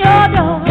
everybody.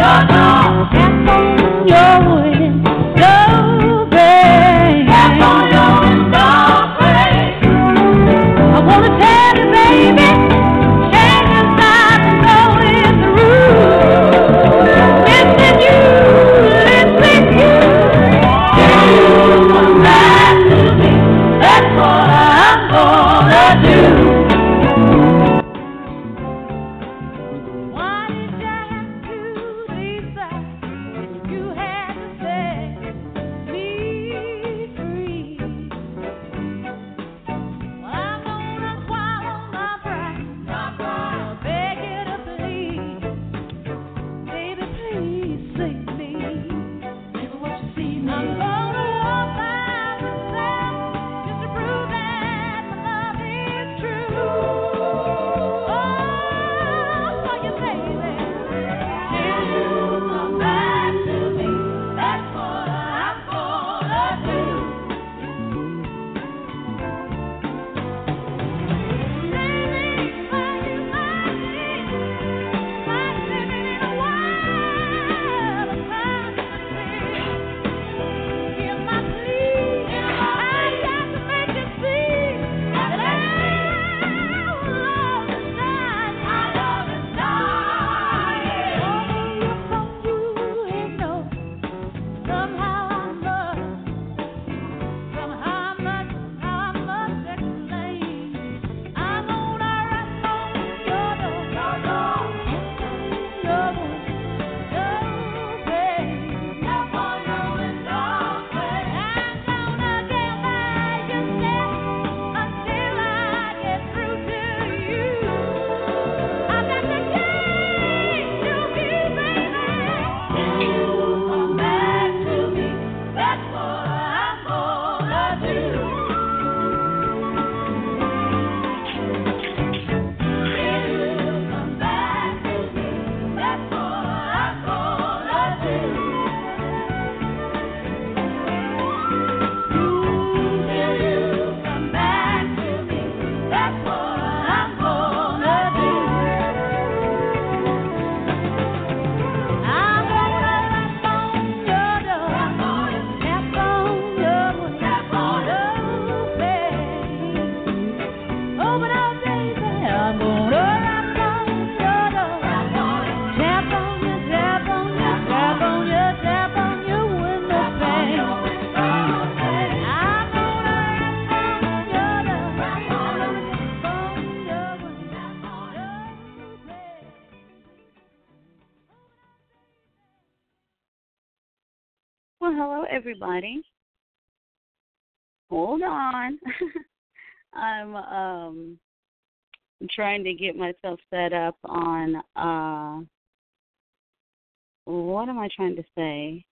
Trying to get myself set up on uh what am I trying to say?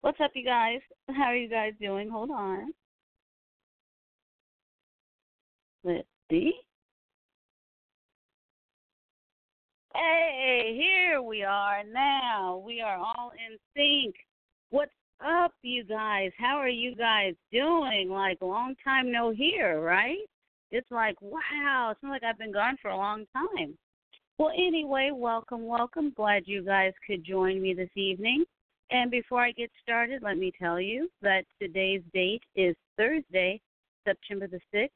What's up you guys? How are you guys doing? Hold on. Let's see. Hey, here we are now. We are all in sync. What's up, you guys? How are you guys doing? Like, long time no hear, right? It's like, wow, it seems like I've been gone for a long time. Well, anyway, welcome, welcome. Glad you guys could join me this evening. And before I get started, let me tell you that today's date is Thursday, September the 6th,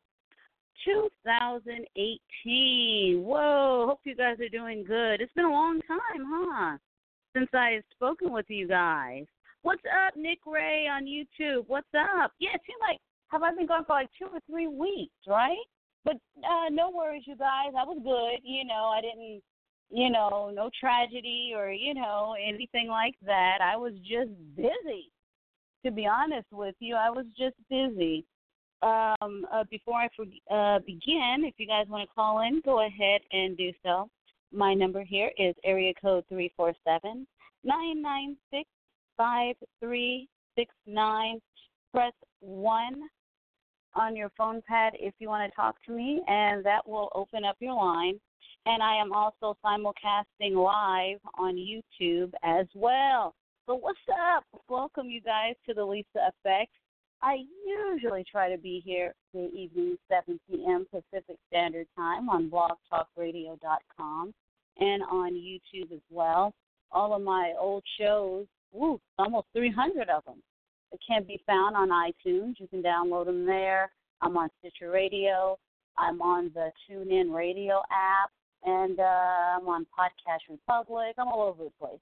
2018. Whoa, hope you guys are doing good. It's been a long time, huh? Since I have spoken with you guys. What's up, Nick Ray on YouTube? What's up? Yeah, it seemed like have I been gone for like two or three weeks, right? But uh no worries, you guys. I was good. You know, I didn't, you know, no tragedy or you know anything like that. I was just busy. To be honest with you, I was just busy. Um, uh, before I uh, begin, if you guys want to call in, go ahead and do so. My number here is area code three four seven nine nine six 5369. Press 1 on your phone pad if you want to talk to me, and that will open up your line. And I am also simulcasting live on YouTube as well. So, what's up? Welcome, you guys, to the Lisa Effect. I usually try to be here the evening, 7 p.m. Pacific Standard Time on blogtalkradio.com. and on YouTube as well. All of my old shows, woo, almost 300 of them, it can be found on iTunes. You can download them there. I'm on Stitcher Radio. I'm on the TuneIn Radio app, and uh, I'm on Podcast Republic. I'm all over the place.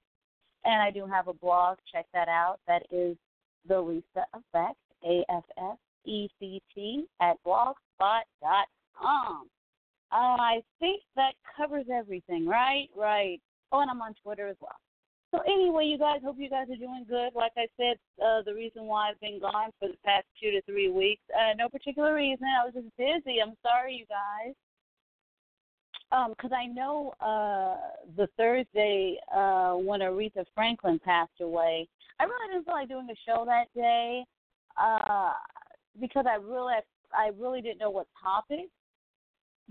And I do have a blog. Check that out. That is the Lisa Effect, A F F E C T, at blogspot.com. Uh, I think that covers everything, right? Right. Oh, and I'm on Twitter as well. So anyway, you guys, hope you guys are doing good. Like I said, uh, the reason why I've been gone for the past two to three weeks, uh, no particular reason. I was just busy. I'm sorry, you guys. Um, because I know uh, the Thursday uh, when Aretha Franklin passed away, I really didn't feel like doing a show that day uh, because I really, I really didn't know what topic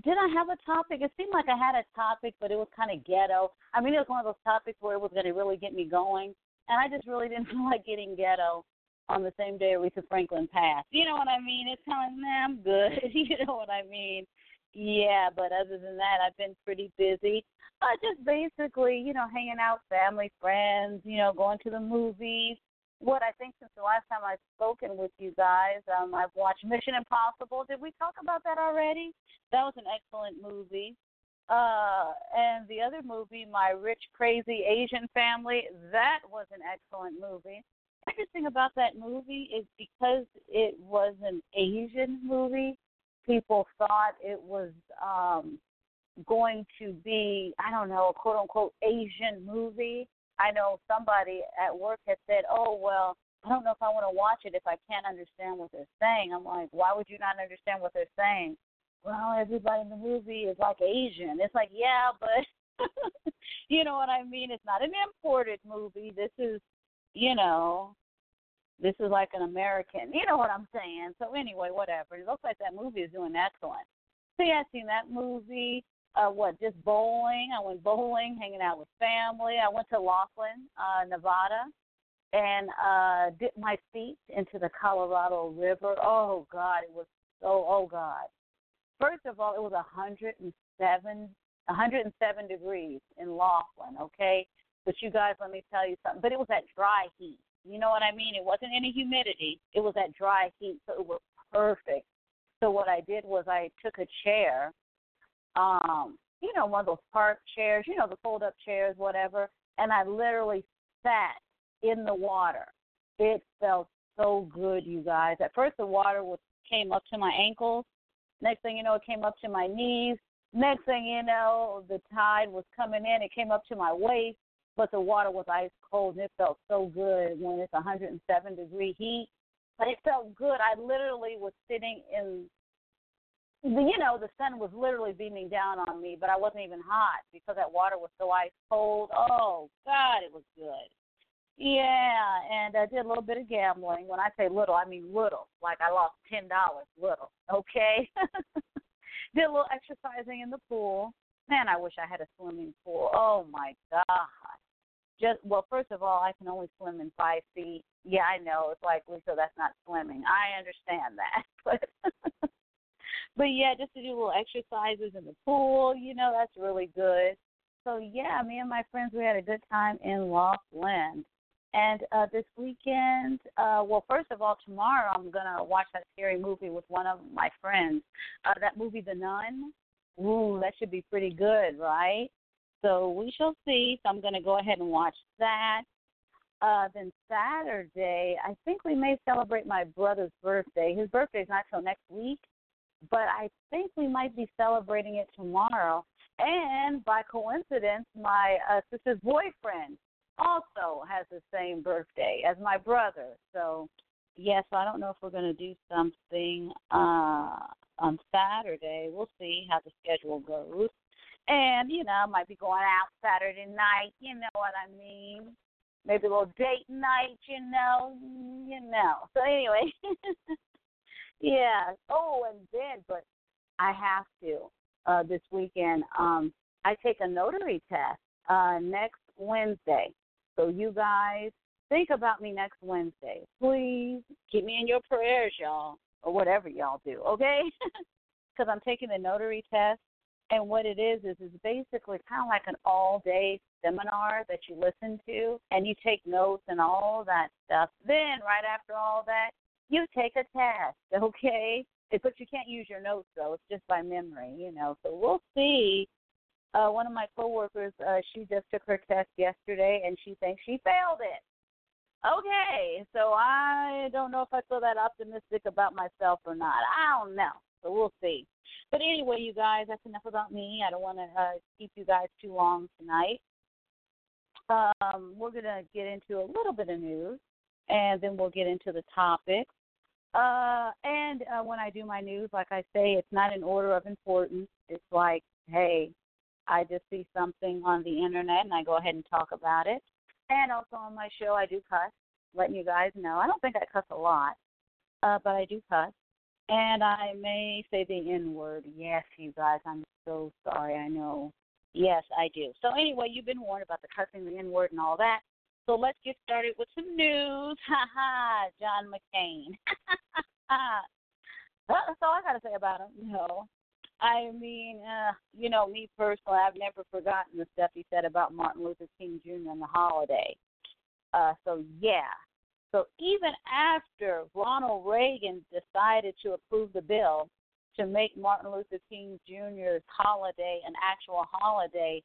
did I have a topic? It seemed like I had a topic, but it was kind of ghetto. I mean, it was one of those topics where it was going to really get me going, and I just really didn't feel like getting ghetto on the same day Aretha Franklin passed. You know what I mean? It's kind of, nah, I'm good. you know what I mean? Yeah, but other than that, I've been pretty busy. Uh, just basically, you know, hanging out, family, friends, you know, going to the movies, what I think since the last time I've spoken with you guys, um, I've watched Mission Impossible. Did we talk about that already? That was an excellent movie. Uh, and the other movie, My Rich Crazy Asian Family, that was an excellent movie. Interesting about that movie is because it was an Asian movie, people thought it was um going to be, I don't know, a quote unquote Asian movie I know somebody at work has said, "Oh well, I don't know if I want to watch it if I can't understand what they're saying." I'm like, "Why would you not understand what they're saying?" Well, everybody in the movie is like Asian. It's like, yeah, but you know what I mean. It's not an imported movie. This is, you know, this is like an American. You know what I'm saying? So anyway, whatever. It looks like that movie is doing excellent. Yeah, I've seen that movie uh, what just bowling. I went bowling, hanging out with family. I went to Laughlin, uh, Nevada, and uh, dipped my feet into the Colorado River. Oh God, it was so. Oh God. First of all, it was a 107, a 107 degrees in Laughlin. Okay, but you guys, let me tell you something. But it was that dry heat. You know what I mean? It wasn't any humidity. It was that dry heat, so it was perfect. So what I did was I took a chair um, you know, one of those park chairs, you know, the fold up chairs, whatever. And I literally sat in the water. It felt so good, you guys. At first, the water was came up to my ankles. Next thing you know, it came up to my knees. Next thing you know, the tide was coming in. It came up to my waist, but the water was ice cold, and it felt so good when it's 107 degree heat. But it felt good. I literally was sitting in you know, the sun was literally beaming down on me, but I wasn't even hot because that water was so ice cold. Oh God, it was good. Yeah, and I did a little bit of gambling. When I say little, I mean little. Like I lost ten dollars, little. Okay. did a little exercising in the pool. Man, I wish I had a swimming pool. Oh my God. Just well, first of all, I can only swim in five feet. Yeah, I know. It's like Lisa, that's not swimming. I understand that, but but yeah, just to do little exercises in the pool, you know, that's really good. So yeah, me and my friends we had a good time in Laughlin. And uh this weekend, uh well first of all tomorrow I'm gonna watch that scary movie with one of my friends. Uh that movie The Nun. Ooh, that should be pretty good, right? So we shall see. So I'm gonna go ahead and watch that. Uh, then Saturday, I think we may celebrate my brother's birthday. His birthday is not till next week, but I think we might be celebrating it tomorrow. And by coincidence, my uh, sister's boyfriend also has the same birthday as my brother. So, yes, I don't know if we're going to do something uh, on Saturday. We'll see how the schedule goes. And, you know, I might be going out Saturday night. You know what I mean? Maybe a little date night, you know, you know. So anyway, yeah. Oh, and then, but I have to uh, this weekend. Um, I take a notary test uh, next Wednesday. So you guys think about me next Wednesday. Please keep me in your prayers, y'all, or whatever y'all do. Okay? Because I'm taking the notary test. And what it is is it's basically kind of like an all day seminar that you listen to and you take notes and all that stuff. Then right after all that, you take a test, okay? But you can't use your notes though; it's just by memory, you know. So we'll see. Uh, one of my coworkers, uh, she just took her test yesterday, and she thinks she failed it. Okay, so I don't know if I feel that optimistic about myself or not. I don't know. So we'll see. But anyway, you guys, that's enough about me. I don't want to uh, keep you guys too long tonight. Um, we're going to get into a little bit of news, and then we'll get into the topics. Uh, and uh, when I do my news, like I say, it's not in order of importance. It's like, hey, I just see something on the internet and I go ahead and talk about it. And also on my show, I do cuss, letting you guys know. I don't think I cuss a lot, uh, but I do cuss. And I may say the N word. Yes, you guys, I'm so sorry. I know. Yes, I do. So anyway, you've been warned about the cussing, the N word, and all that. So let's get started with some news. Ha ha, John McCain. That's all I got to say about him. No. I mean, uh, you know, me personally, I've never forgotten the stuff he said about Martin Luther King Jr. and the holiday. Uh, so, yeah, so even after Ronald Reagan decided to approve the bill to make Martin Luther King Jr.'s holiday an actual holiday,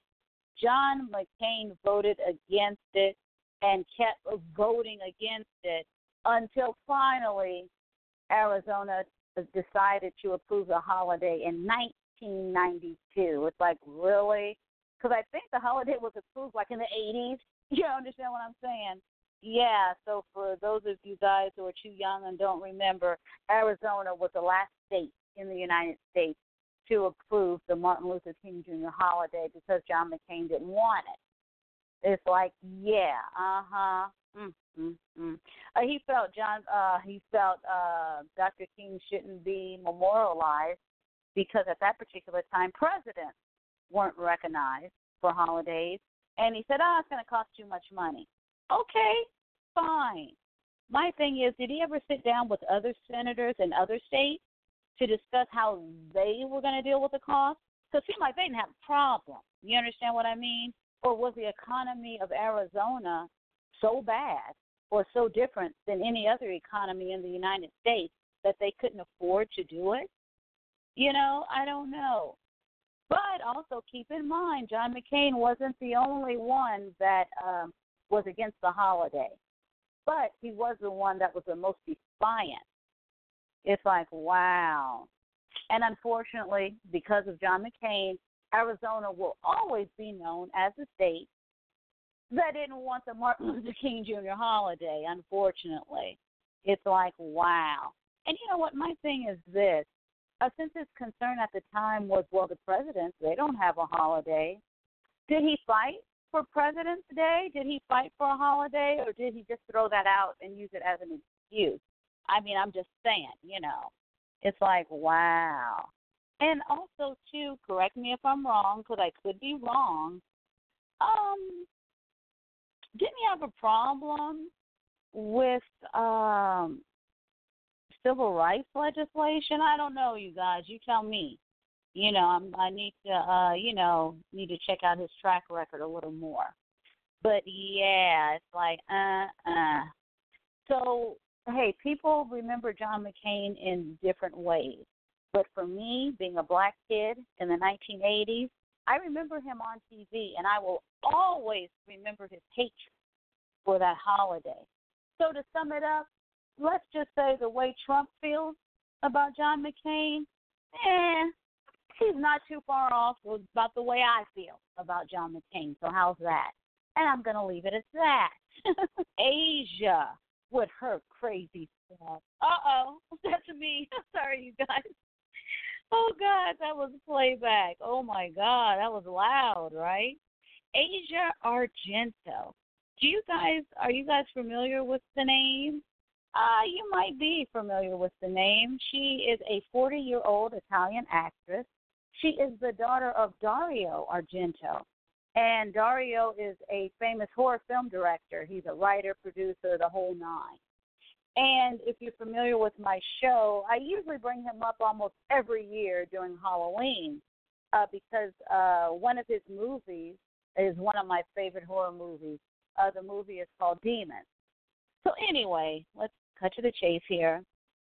John McCain voted against it and kept voting against it until finally Arizona decided to approve the holiday in 1992. It's like, really? Because I think the holiday was approved like in the 80s. You understand what I'm saying? Yeah, so for those of you guys who are too young and don't remember, Arizona was the last state in the United States to approve the Martin Luther King Jr. holiday because John McCain didn't want it. It's like, yeah, uh huh. Mm, mm, mm. Uh, he felt John. Uh, he felt uh, Dr. King shouldn't be memorialized because at that particular time presidents weren't recognized for holidays, and he said, "Oh, it's going to cost too much money." Okay, fine. My thing is, did he ever sit down with other senators in other states to discuss how they were going to deal with the cost? Because it seemed like they didn't have a problem. You understand what I mean? Or was the economy of Arizona so bad or so different than any other economy in the United States that they couldn't afford to do it? You know, I don't know. But also keep in mind, John McCain wasn't the only one that um, was against the holiday, but he was the one that was the most defiant. It's like, wow. And unfortunately, because of John McCain, Arizona will always be known as a state that didn't want the Martin Luther King Jr. holiday, unfortunately. It's like, wow. And you know what? My thing is this. Uh, since his concern at the time was, well, the presidents, they don't have a holiday. Did he fight for President's Day? Did he fight for a holiday, or did he just throw that out and use it as an excuse? I mean, I'm just saying, you know, it's like wow. And also, too, correct me if I'm wrong, because I could be wrong. Um, didn't he have a problem with um civil rights legislation? I don't know, you guys. You tell me you know, I'm, I need to, uh, you know, need to check out his track record a little more. But yeah, it's like, uh, uh. So hey, people remember John McCain in different ways. But for me, being a black kid in the 1980s, I remember him on TV, and I will always remember his hatred for that holiday. So to sum it up, let's just say the way Trump feels about John McCain, eh, he's not too far off about the way I feel about John McCain. So how's that? And I'm going to leave it at that. Asia with her crazy stuff. Uh oh, that's me. Sorry, you guys. Oh God, that was playback. Oh my God, that was loud, right? Asia Argento. Do you guys are you guys familiar with the name? Uh, you might be familiar with the name. She is a 40 year old Italian actress she is the daughter of Dario Argento. And Dario is a famous horror film director. He's a writer, producer, the whole nine. And if you're familiar with my show, I usually bring him up almost every year during Halloween uh, because uh, one of his movies is one of my favorite horror movies. Uh, the movie is called Demon. So anyway, let's cut to the chase here.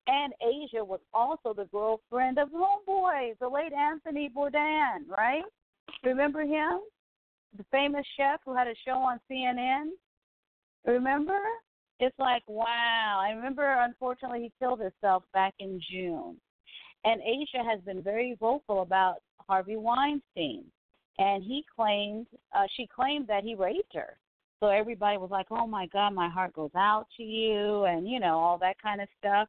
And Asia was also the girlfriend of Homeboy, the late Anthony Bourdain, right? Remember him? The famous chef who had a show on CNN? Remember? It's like, wow. I remember, unfortunately, he killed himself back in June. And Asia has been very vocal about Harvey Weinstein. And he claimed, uh, she claimed that he raped her. So everybody was like, oh my God, my heart goes out to you, and, you know, all that kind of stuff.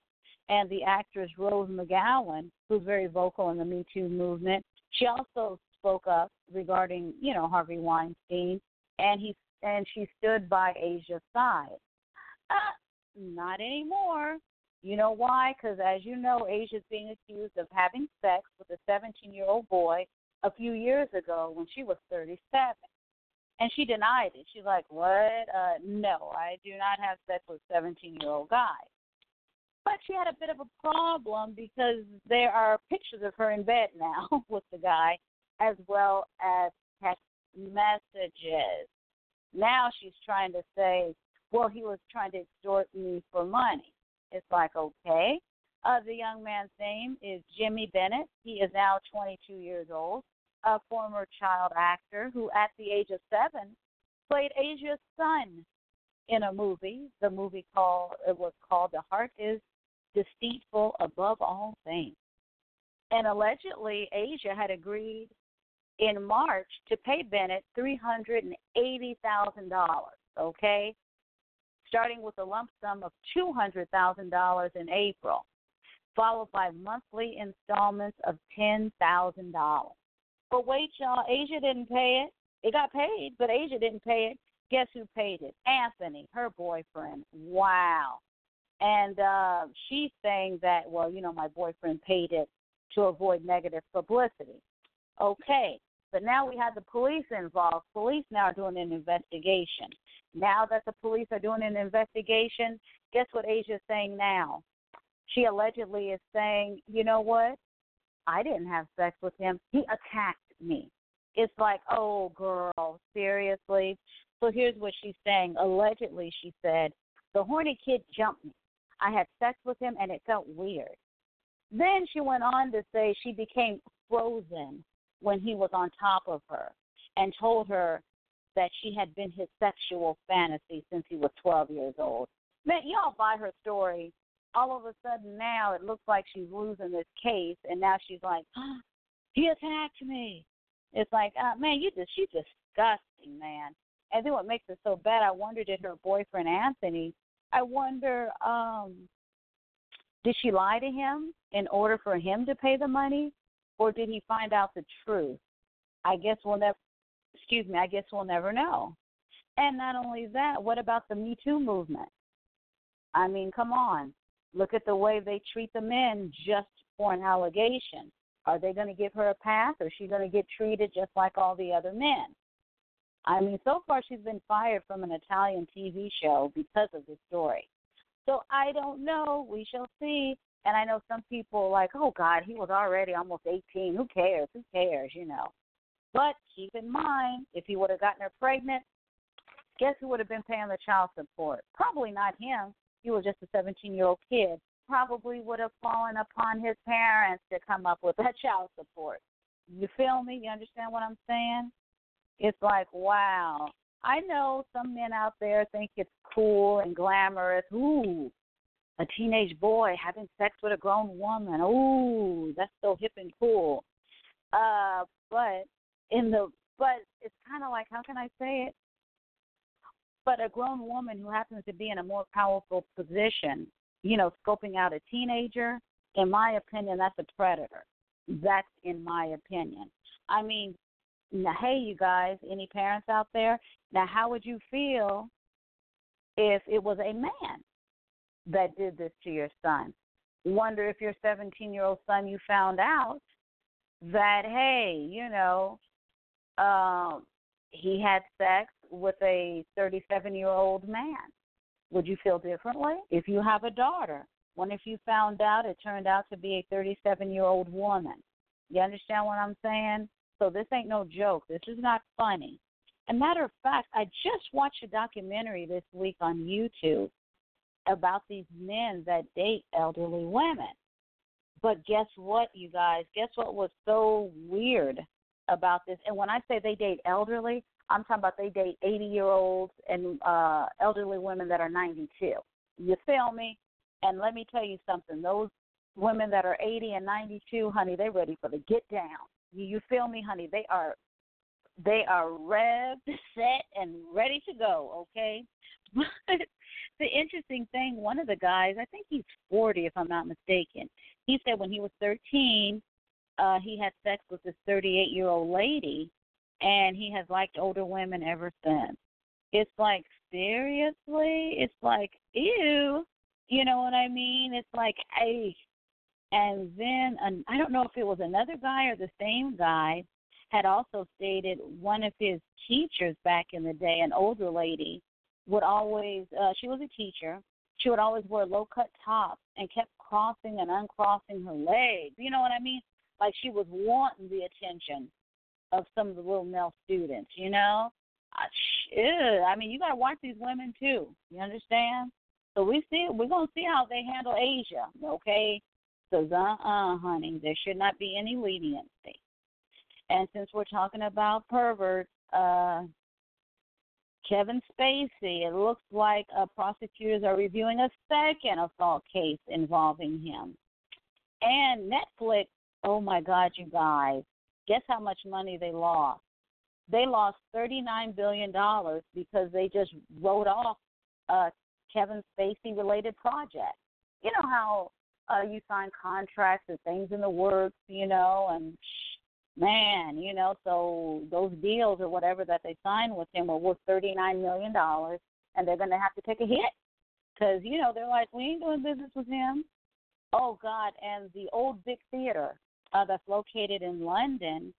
And the actress Rose McGowan, who's very vocal in the Me Too movement, she also spoke up regarding, you know, Harvey Weinstein, and he and she stood by Asia's side. Not anymore. You know why? Because as you know, Asia's being accused of having sex with a 17-year-old boy a few years ago when she was 37. And she denied it. She's like, "What? Uh, no, I do not have sex with 17-year-old guys." But she had a bit of a problem because there are pictures of her in bed now with the guy, as well as text messages. Now she's trying to say, well, he was trying to extort me for money. It's like, okay. Uh, the young man's name is Jimmy Bennett. He is now 22 years old, a former child actor who, at the age of seven, played Asia's son in a movie. The movie called it was called The Heart Is Deceitful Above All Things. And allegedly, Asia had agreed in March to pay Bennett $380,000, okay? Starting with a lump sum of $200,000 in April, followed by monthly installments of $10,000. But wait, y'all, Asia didn't pay it. It got paid, but Asia didn't pay it. Guess who paid it? Anthony, her boyfriend. Wow. And uh she's saying that, well, you know, my boyfriend paid it to avoid negative publicity. Okay. But now we have the police involved. Police now are doing an investigation. Now that the police are doing an investigation, guess what Asia's saying now? She allegedly is saying, you know what? I didn't have sex with him. He attacked me. It's like, oh, girl, seriously? So here's what she's saying. Allegedly, she said, the horny kid jumped me. I had sex with him and it felt weird. Then she went on to say she became frozen when he was on top of her and told her that she had been his sexual fantasy since he was 12 years old. Man, y'all buy her story. All of a sudden now it looks like she's losing this case, and now she's like, oh, he attacked me. It's like, uh, man, you just she's disgusting, man. And then what makes it so bad? I wonder did her boyfriend Anthony? I wonder, um, did she lie to him in order for him to pay the money? or did he find out the truth? I guess we'll never. Excuse me. I guess we'll never know. And not only that, what about the Me Too movement? I mean, come on. Look at the way they treat the men just for an allegation. Are they going to give her a pass, or is she going to get treated just like all the other men? I mean, so far she's been fired from an Italian TV show because of this story. So I don't know. We shall see. And I know some people like, oh God, he was already almost 18. Who cares? Who cares? You know. But keep in mind, if he would have gotten her pregnant, guess who would have been paying the child support? Probably not him. He was just a 17 year old kid. Probably would have fallen upon his parents to come up with that child support. You feel me? You understand what I'm saying? It's like, wow. I know some men out there think it's cool and glamorous. Ooh, a teenage boy having sex with a grown woman. Ooh, that's so hip and cool. Uh, but in the but it's kind of like how can I say it? But a grown woman who happens to be in a more powerful position, you know, scoping out a teenager, in my opinion, that's a predator. That's in my opinion. I mean, now, hey, you guys, any parents out there? Now, how would you feel if it was a man that did this to your son. Wonder if your 17 year old son, you found out that, hey, you know, um, he had sex with a 37 year old man. Would you feel differently? If you have a daughter, what if you found out it turned out to be a 37 year old woman? You understand what I'm saying? So this ain't no joke. This is not funny. A matter of fact, I just watched a documentary this week on YouTube about these men that date elderly women. But guess what, you guys? Guess what was so weird about this? And when I say they date elderly, I'm talking about they date 80 year olds and uh elderly women that are 92. You feel me? And let me tell you something. Those women that are 80 and 92, honey, they're ready for the get down. You, feel me, honey? They are they are revved, set, and ready to go. Okay. But the interesting thing, one of the guys, I think he's 40 if I'm not mistaken. He said when he was 13, uh, he had sex with this 38 year old lady, and he has liked older women ever since. It's like seriously, it's like ew. You know what I mean? It's like, hey, and then an, I don't know if it was another guy or the same guy had also stated one of his teachers back in the day, an older lady, would always uh she was a teacher. She would always wear low cut tops and kept crossing and uncrossing her legs. You know what I mean? Like she was wanting the attention of some of the little male students, you know? I, I mean, you got to watch these women too. You understand? So we see we're gonna see how they handle Asia, okay? Because uh-uh, honey, there should not be any leniency. And since we're talking about perverts, uh, Kevin Spacey, it looks like uh, prosecutors are reviewing a second assault case involving him. And Netflix, oh my God, you guys, guess how much money they lost? They lost $39 billion because they just wrote off a Kevin Spacey related project. You know how uh, you sign contracts and things in the works, you know, and man, you know, so those deals or whatever that they signed with him were worth thirty nine million dollars, and they're going to have to take a hit because you know they're like, we ain't doing business with him. Oh God! And the old Vic Theater uh, that's located in London,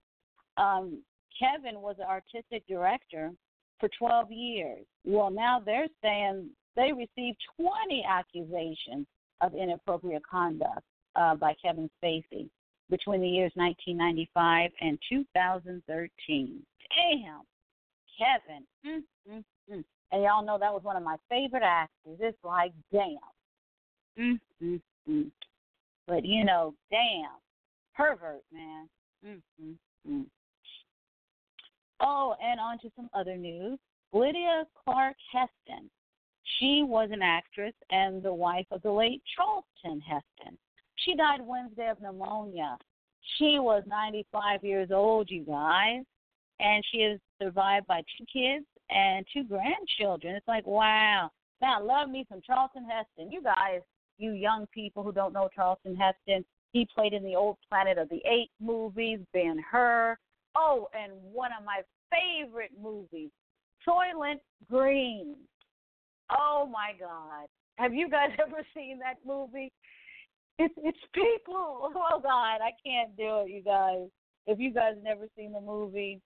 um, Kevin was the artistic director for 12 years. Well, now they're saying they received 20 accusations of inappropriate conduct uh, by Kevin Spacey between the years 1995 and 2013. Damn, Kevin. Mm, mm, mm. And y'all know that was one of my favorite actors. It's like, damn. Mm, mm, mm. But, you know, damn. Pervert, man. Mm, mm, mm. Oh, and on to some other news. Lydia Clark Heston. She was an actress and the wife of the late Charlton Heston. She died Wednesday of pneumonia. She was 95 years old, you guys, and she is survived by two kids and two grandchildren. It's like, wow. Now, love me some Charlton Heston. You guys, you young people who don't know Charlton Heston, he played in the old Planet of the Apes movies, Ben Hur. Oh, and one of my favorite movies, Soylent Green. Oh my God. Have you guys ever seen that movie? It's it's people. Oh God, I can't do it, you guys. If you guys never seen the movie,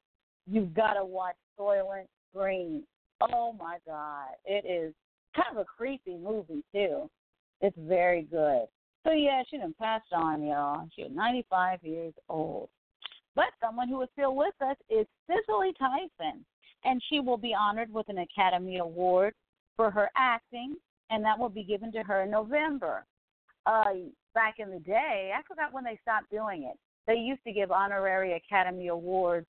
you've got to watch Soylent Green. Oh my God, it is kind of a creepy movie too. It's very good. So yeah, she done passed on, y'all. She was 95 years old. But someone who is still with us is Cicely Tyson, and she will be honored with an Academy Award for her acting, and that will be given to her in November. Uh, back in the day, I forgot when they stopped doing it. They used to give honorary Academy Awards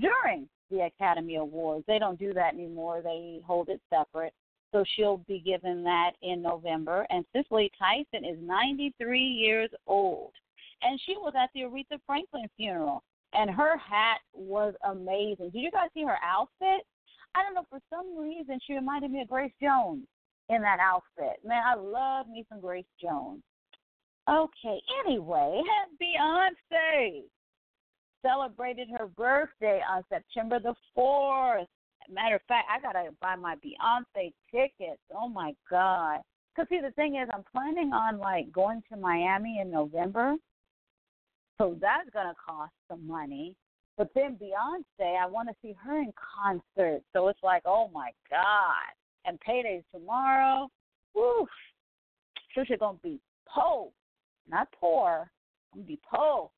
during the Academy Awards. They don't do that anymore. They hold it separate. So she'll be given that in November. And Cicely Tyson is 93 years old. And she was at the Aretha Franklin funeral. And her hat was amazing. Did you guys see her outfit? I don't know, for some reason, she reminded me of Grace Jones in that outfit. Man, I love me some Grace Jones. Okay, anyway, Beyonce celebrated her birthday on September the 4th. Matter of fact, I got to buy my Beyonce tickets. Oh my God. Because, see, the thing is, I'm planning on, like, going to Miami in November. So that's to cost some money. But then Beyonce, I want to see her in concert. So it's like, oh my God. And payday's tomorrow. Woo. Sister going to be po not poor. I'm gonna be poor.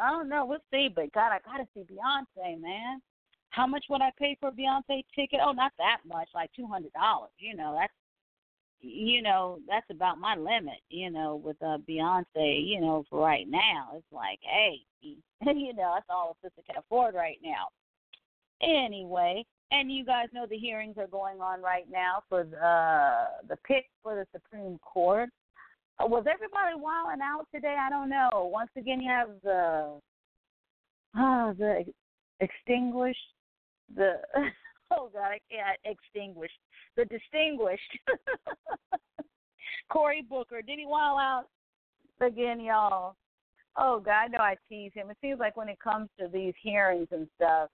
I don't know. We'll see. But God, I gotta see Beyonce, man. How much would I pay for a Beyonce ticket? Oh, not that much, like two hundred dollars. You know, that's you know, that's about my limit, you know, with uh Beyonce, you know, for right now. It's like, hey, you know, that's all a sister can afford right now. Anyway, and you guys know the hearings are going on right now for the uh, the pick for the Supreme Court. Uh, was everybody wilding out today? I don't know. Once again, you have the uh, the extinguished the oh god, I can't extinguish the distinguished Cory Booker. Did he wild out again, y'all? Oh God, I know I tease him. It seems like when it comes to these hearings and stuff,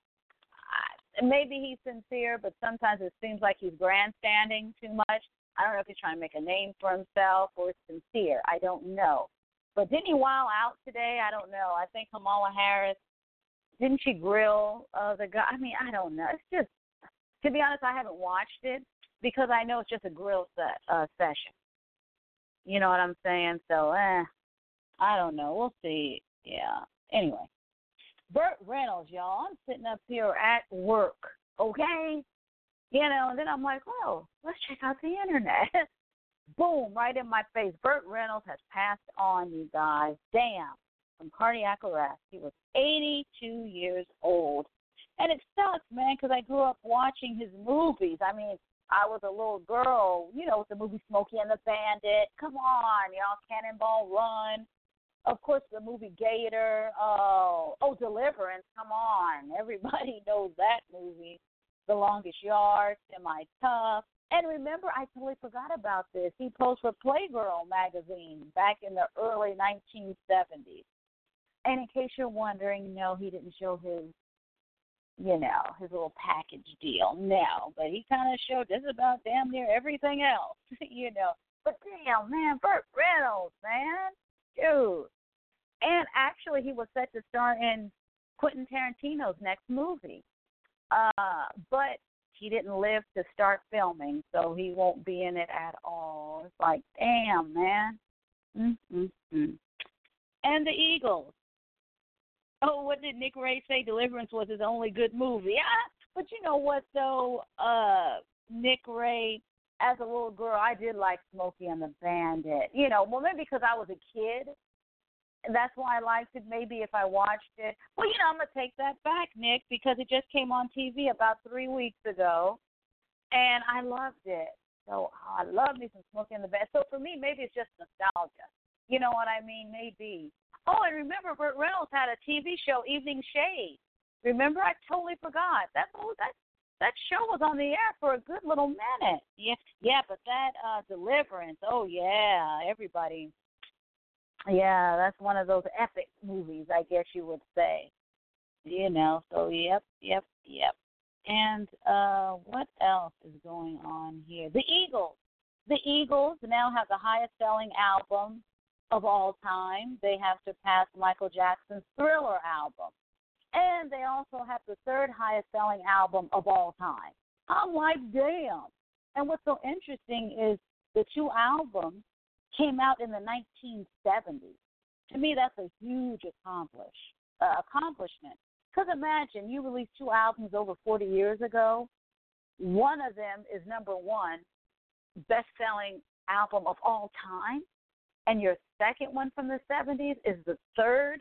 I, maybe he's sincere, but sometimes it seems like he's grandstanding too much. I don't know if he's trying to make a name for himself or sincere. I don't know. But didn't he wild out today? I don't know. I think Kamala Harris didn't she grill uh, the guy? I mean, I don't know. It's just to be honest, I haven't watched it because I know it's just a grill set, uh, session. You know what I'm saying? So, eh, I don't know. We'll see. Yeah. Anyway, Burt Reynolds, y'all. I'm sitting up here at work, okay? You know, and then I'm like, well, let's check out the internet. Boom, right in my face. Burt Reynolds has passed on, you guys. Damn, from cardiac arrest. He was 82 years old. And it sucks, man, because I grew up watching his movies. I mean, I was a little girl, you know, with the movie Smokey and the Bandit. Come on, y'all, Cannonball Run. Of course, the movie Gator. Oh, oh, Deliverance. Come on, everybody knows that movie. The Longest Yard, Semi Tough. And remember, I totally forgot about this. He posed for Playgirl magazine back in the early 1970s. And in case you're wondering, no, he didn't show his you know, his little package deal. No, but he kind of showed just about damn near everything else, you know. But damn, man, Burt Reynolds, man, dude. And actually, he was set to star in Quentin Tarantino's next movie, uh, but he didn't live to start filming, so he won't be in it at all. It's like, damn, man. Mm-hmm. And the Eagles oh, what did Nick Ray say? Deliverance was his only good movie. Ah, but you know what though, uh, Nick Ray, as a little girl, I did like Smokey and the Bandit. You know, well maybe because I was a kid. That's why I liked it. Maybe if I watched it, well, you know, I'm gonna take that back, Nick, because it just came on TV about three weeks ago, and I loved it. So I love me some Smokey and the Bandit. So for me, maybe it's just nostalgia. You know what I mean? Maybe. Oh, and remember, Burt Reynolds had a TV show, Evening Shade. Remember? I totally forgot. That oh, that that show was on the air for a good little minute. Yeah, yeah, but that uh Deliverance. Oh yeah, everybody. Yeah, that's one of those epic movies, I guess you would say. You know. So yep, yep, yep. And uh what else is going on here? The Eagles. The Eagles now have the highest selling album of all time. They have surpassed Michael Jackson's Thriller album. And they also have the third highest selling album of all time. I'm like, damn. And what's so interesting is the two albums came out in the 1970s. To me, that's a huge accomplish, uh, accomplishment. Because imagine you released two albums over 40 years ago. One of them is number one best selling album of all time and your second one from the 70s is the third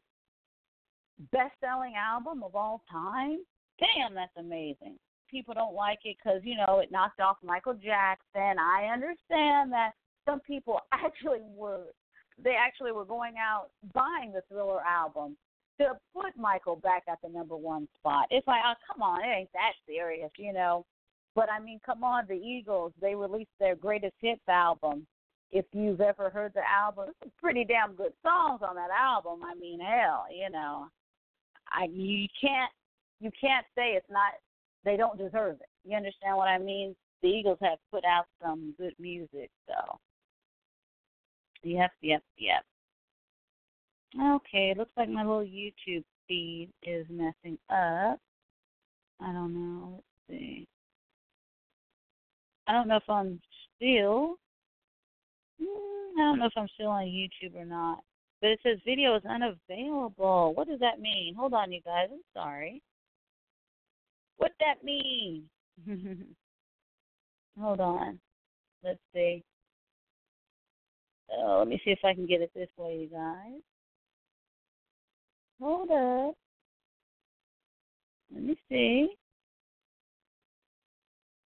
best selling album of all time, damn, that's amazing. People don't like it because, you know, it knocked off Michael Jackson. I understand that some people actually were, they actually were going out buying the Thriller album to put Michael back at the number one spot. It's like, oh, come on, it ain't that serious, you know. But I mean, come on, the Eagles, they released their greatest hits album if you've ever heard the album, some pretty damn good songs on that album. I mean, hell, you know, I you can't you can't say it's not they don't deserve it. You understand what I mean? The Eagles have put out some good music, so yep, yep, yep. Okay, it looks like my little YouTube feed is messing up. I don't know. Let's see. I don't know if I'm still I don't know if I'm still on YouTube or not. But it says video is unavailable. What does that mean? Hold on, you guys. I'm sorry. What does that mean? Hold on. Let's see. Oh, let me see if I can get it this way, you guys. Hold up. Let me see.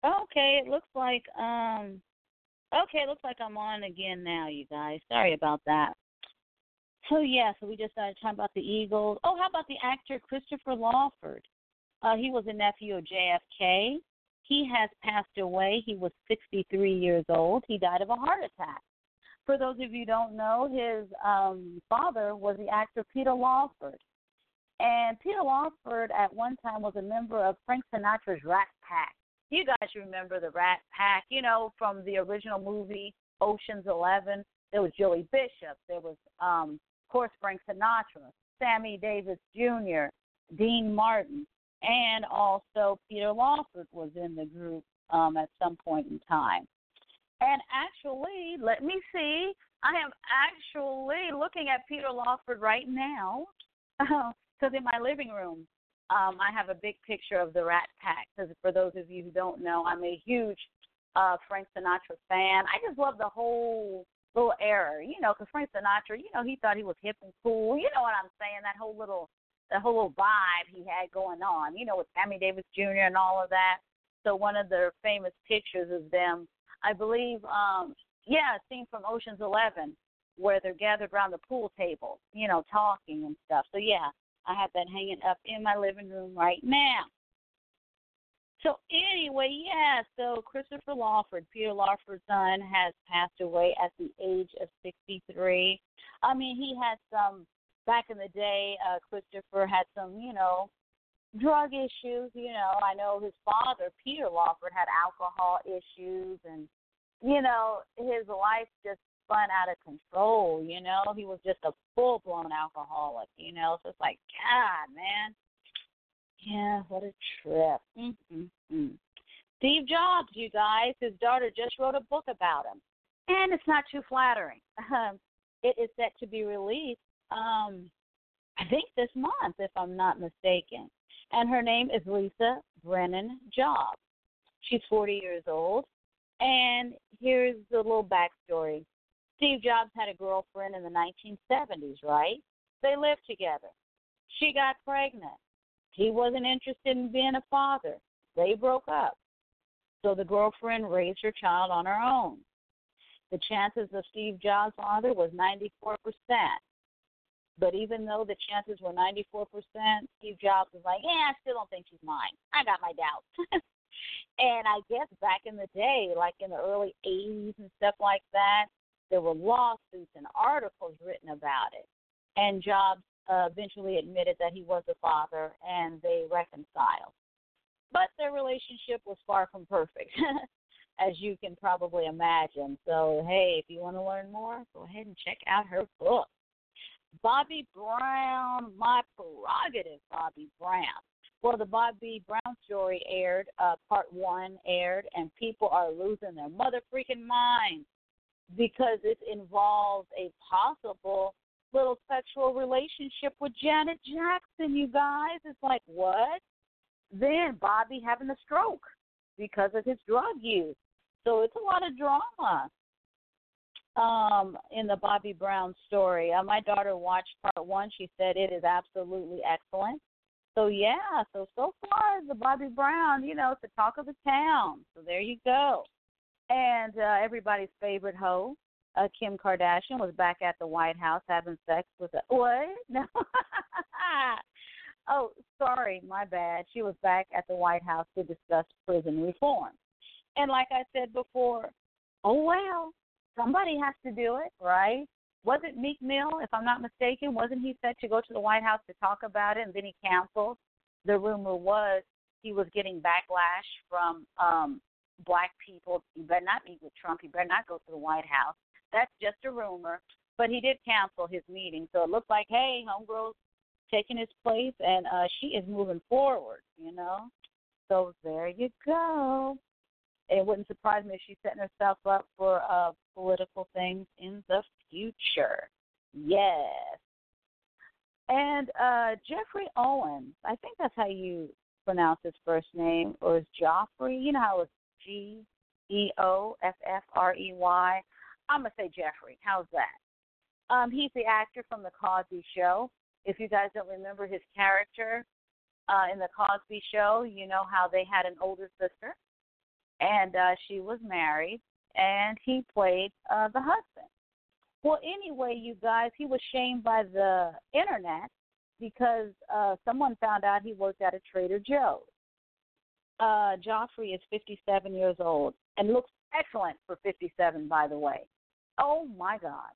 Okay, it looks like um okay, looks like I'm on again now, you guys. Sorry about that. So yeah, so we just started talking about the Eagles. Oh, how about the actor Christopher Lawford? Uh, he was a nephew of JFK. He has passed away. He was 63 years old. He died of a heart attack. For those of you who don't know, his um, father was the actor Peter Lawford. And Peter Lawford at one time was a member of Frank Sinatra's Rat Pack. You guys remember the Rat Pack, you know, from the original movie Ocean's Eleven. There was Joey Bishop. There was, um, of course, Frank Sinatra, Sammy Davis Jr., Dean Martin, and also Peter Lawford was in the group um, at some point in time. And actually, let me see. I am actually looking at Peter Lawford right now because in my living room, um, I have a big picture of the Rat Pack. Because for those of you who don't know, I'm a huge uh, Frank Sinatra fan. I just love the whole little era, you know, because Frank Sinatra, you know, he thought he was hip and cool. You know what I'm saying? That whole little, that whole little vibe he had going on, you know, with Sammy Davis Jr. and all of that. So one of their famous pictures of them, I believe, um, yeah, a scene from Ocean's Eleven, where they're gathered around the pool table, you know, talking and stuff. So yeah, I have that hanging up in my living room right now. So anyway, yeah, so Christopher Lawford, Peter Lawford's son, has passed away at the age of 63. I mean, he had some back in the day. Uh, Christopher had some, you know, drug issues. You know, I know his father, Peter Lawford, had alcohol issues, and you know, his life just spun out of control, you know. He was just a full blown alcoholic, you know. So it's like, God, man. Yeah, what a trip. Mm-hmm. Steve Jobs, you guys, his daughter just wrote a book about him. And it's not too flattering. Um, it is set to be released, um, I think this month, if I'm not mistaken. And her name is Lisa Brennan Jobs. She's 40 years old. And here's the little backstory. Steve Jobs had a girlfriend in the 1970s, right? They lived together. She got pregnant. He wasn't interested in being a father. They broke up. So the girlfriend raised her child on her own. The chances of Steve Jobs' father was 94%. But even though the chances were 94%, Steve Jobs was like, yeah, I still don't think she's mine. I got my doubts. and I guess back in the day, like in the early 80s and stuff like that, there were lawsuits and articles written about it. And Jobs uh, eventually admitted that he was a father and they reconciled. But their relationship was far from perfect, as you can probably imagine. So, hey, if you want to learn more, go ahead and check out her book. Bobby Brown, My Prerogative, Bobby Brown. Well, the Bobby Brown story aired, uh, part one aired, and people are losing their mother freaking minds because it involves a possible little sexual relationship with Janet Jackson, you guys. It's like, what? Then Bobby having a stroke because of his drug use. So it's a lot of drama um, in the Bobby Brown story. Uh, my daughter watched part one. She said it is absolutely excellent. So yeah, so so far the Bobby Brown, you know, it's the talk of the town. So there you go and uh, everybody's favorite hoe, uh, Kim Kardashian, was back at the White House having sex with a what? No. oh, sorry, my bad. She was back at the White House to discuss prison reform. And like I said before, oh well, somebody has to do it, right? Was it Meek Mill, if I'm not mistaken? Wasn't he set to go to the White House to talk about it, and then he canceled? The rumor was he was getting backlash from um black people. You better not meet with Trump. You better not go to the White House. That's just a rumor. But he did cancel his meeting, so it looked like, hey, homegirl's taking his place, and uh, she is moving forward. You know, so there you go. It wouldn't surprise me if she's setting herself up for uh, political things in the future. Yes. And uh Geoffrey Owens, I think that's how you pronounce his first name, or is Joffrey? You know how it's G E O F F R E Y. I'm gonna say Jeffrey. How's that? Um, he's the actor from the Cosby Show. If you guys don't remember his character uh, in the Cosby Show, you know how they had an older sister, and uh, she was married, and he played uh, the husband. Well, anyway, you guys, he was shamed by the internet because uh, someone found out he worked at a Trader Joe's. Uh, Joffrey is 57 years old and looks excellent for 57, by the way. Oh my God,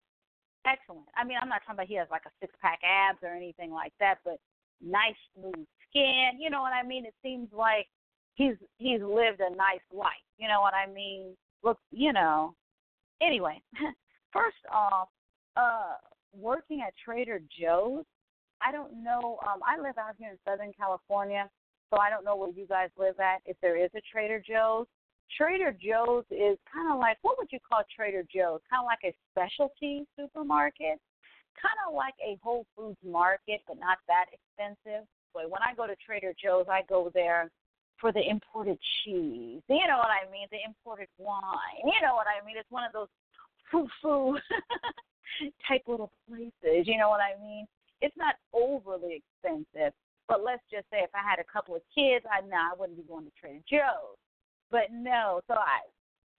excellent. I mean, I'm not talking about he has like a six pack abs or anything like that, but nice smooth skin. You know what I mean? It seems like he's he's lived a nice life. You know what I mean? Look, you know. Anyway, First off, uh, working at Trader Joe's, I don't know. Um, I live out here in Southern California, so I don't know where you guys live at. If there is a Trader Joe's, Trader Joe's is kind of like what would you call Trader Joe's? Kind of like a specialty supermarket, kind of like a Whole Foods market, but not that expensive. But when I go to Trader Joe's, I go there for the imported cheese. You know what I mean? The imported wine. You know what I mean? It's one of those foo foo type little places. You know what I mean? It's not overly expensive, but let's just say if I had a couple of kids, I know I wouldn't be going to Trader Joe's. But no, so I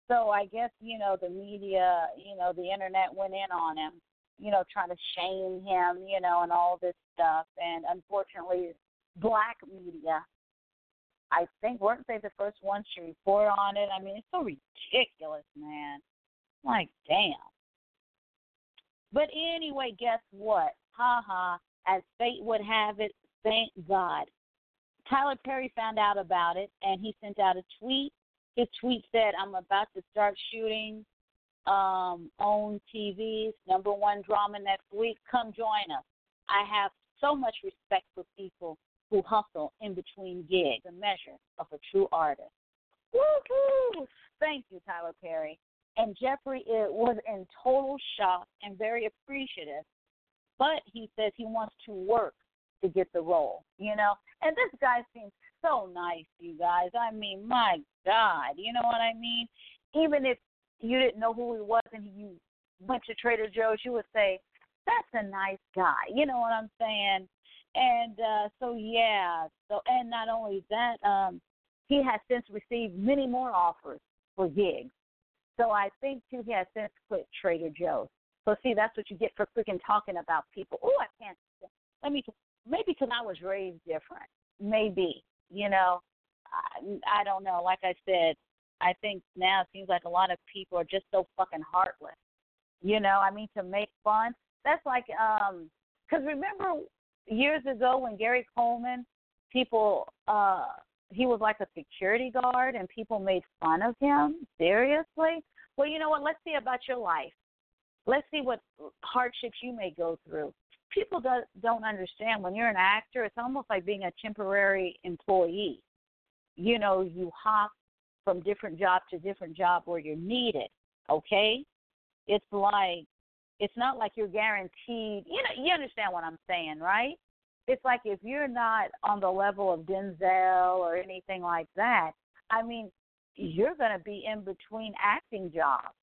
so I guess you know the media, you know the internet went in on him, you know trying to shame him, you know, and all this stuff. And unfortunately, black media, I think weren't they the first ones to report on it? I mean, it's so ridiculous, man. Like, damn. But anyway, guess what? Ha ha. As fate would have it, thank God. Tyler Perry found out about it and he sent out a tweet. His tweet said, I'm about to start shooting um, on TV's number one drama next week. Come join us. I have so much respect for people who hustle in between gigs, a measure of a true artist. Woohoo! Thank you, Tyler Perry. And Geoffrey was in total shock and very appreciative. But he says he wants to work to get the role, you know? And this guy seems so nice, you guys. I mean, my God, you know what I mean? Even if you didn't know who he was and you went to Trader Joe's, you would say, that's a nice guy. You know what I'm saying? And uh so yeah, so and not only that, um he has since received many more offers for gigs. So I think too he has since quit Trader Joe's. So see, that's what you get for freaking talking about people. Oh, I can't. Let me. Maybe because I was raised different. Maybe you know. I, I don't know. Like I said, I think now it seems like a lot of people are just so fucking heartless. You know, I mean, to make fun. That's like, um, because remember years ago when Gary Coleman, people, uh, he was like a security guard and people made fun of him. Seriously? Well, you know what? Let's see about your life. Let's see what hardships you may go through. People do, don't understand when you're an actor, it's almost like being a temporary employee. You know, you hop from different job to different job where you're needed, okay? It's like it's not like you're guaranteed. You know, you understand what I'm saying, right? it's like if you're not on the level of Denzel or anything like that, I mean, you're going to be in between acting jobs.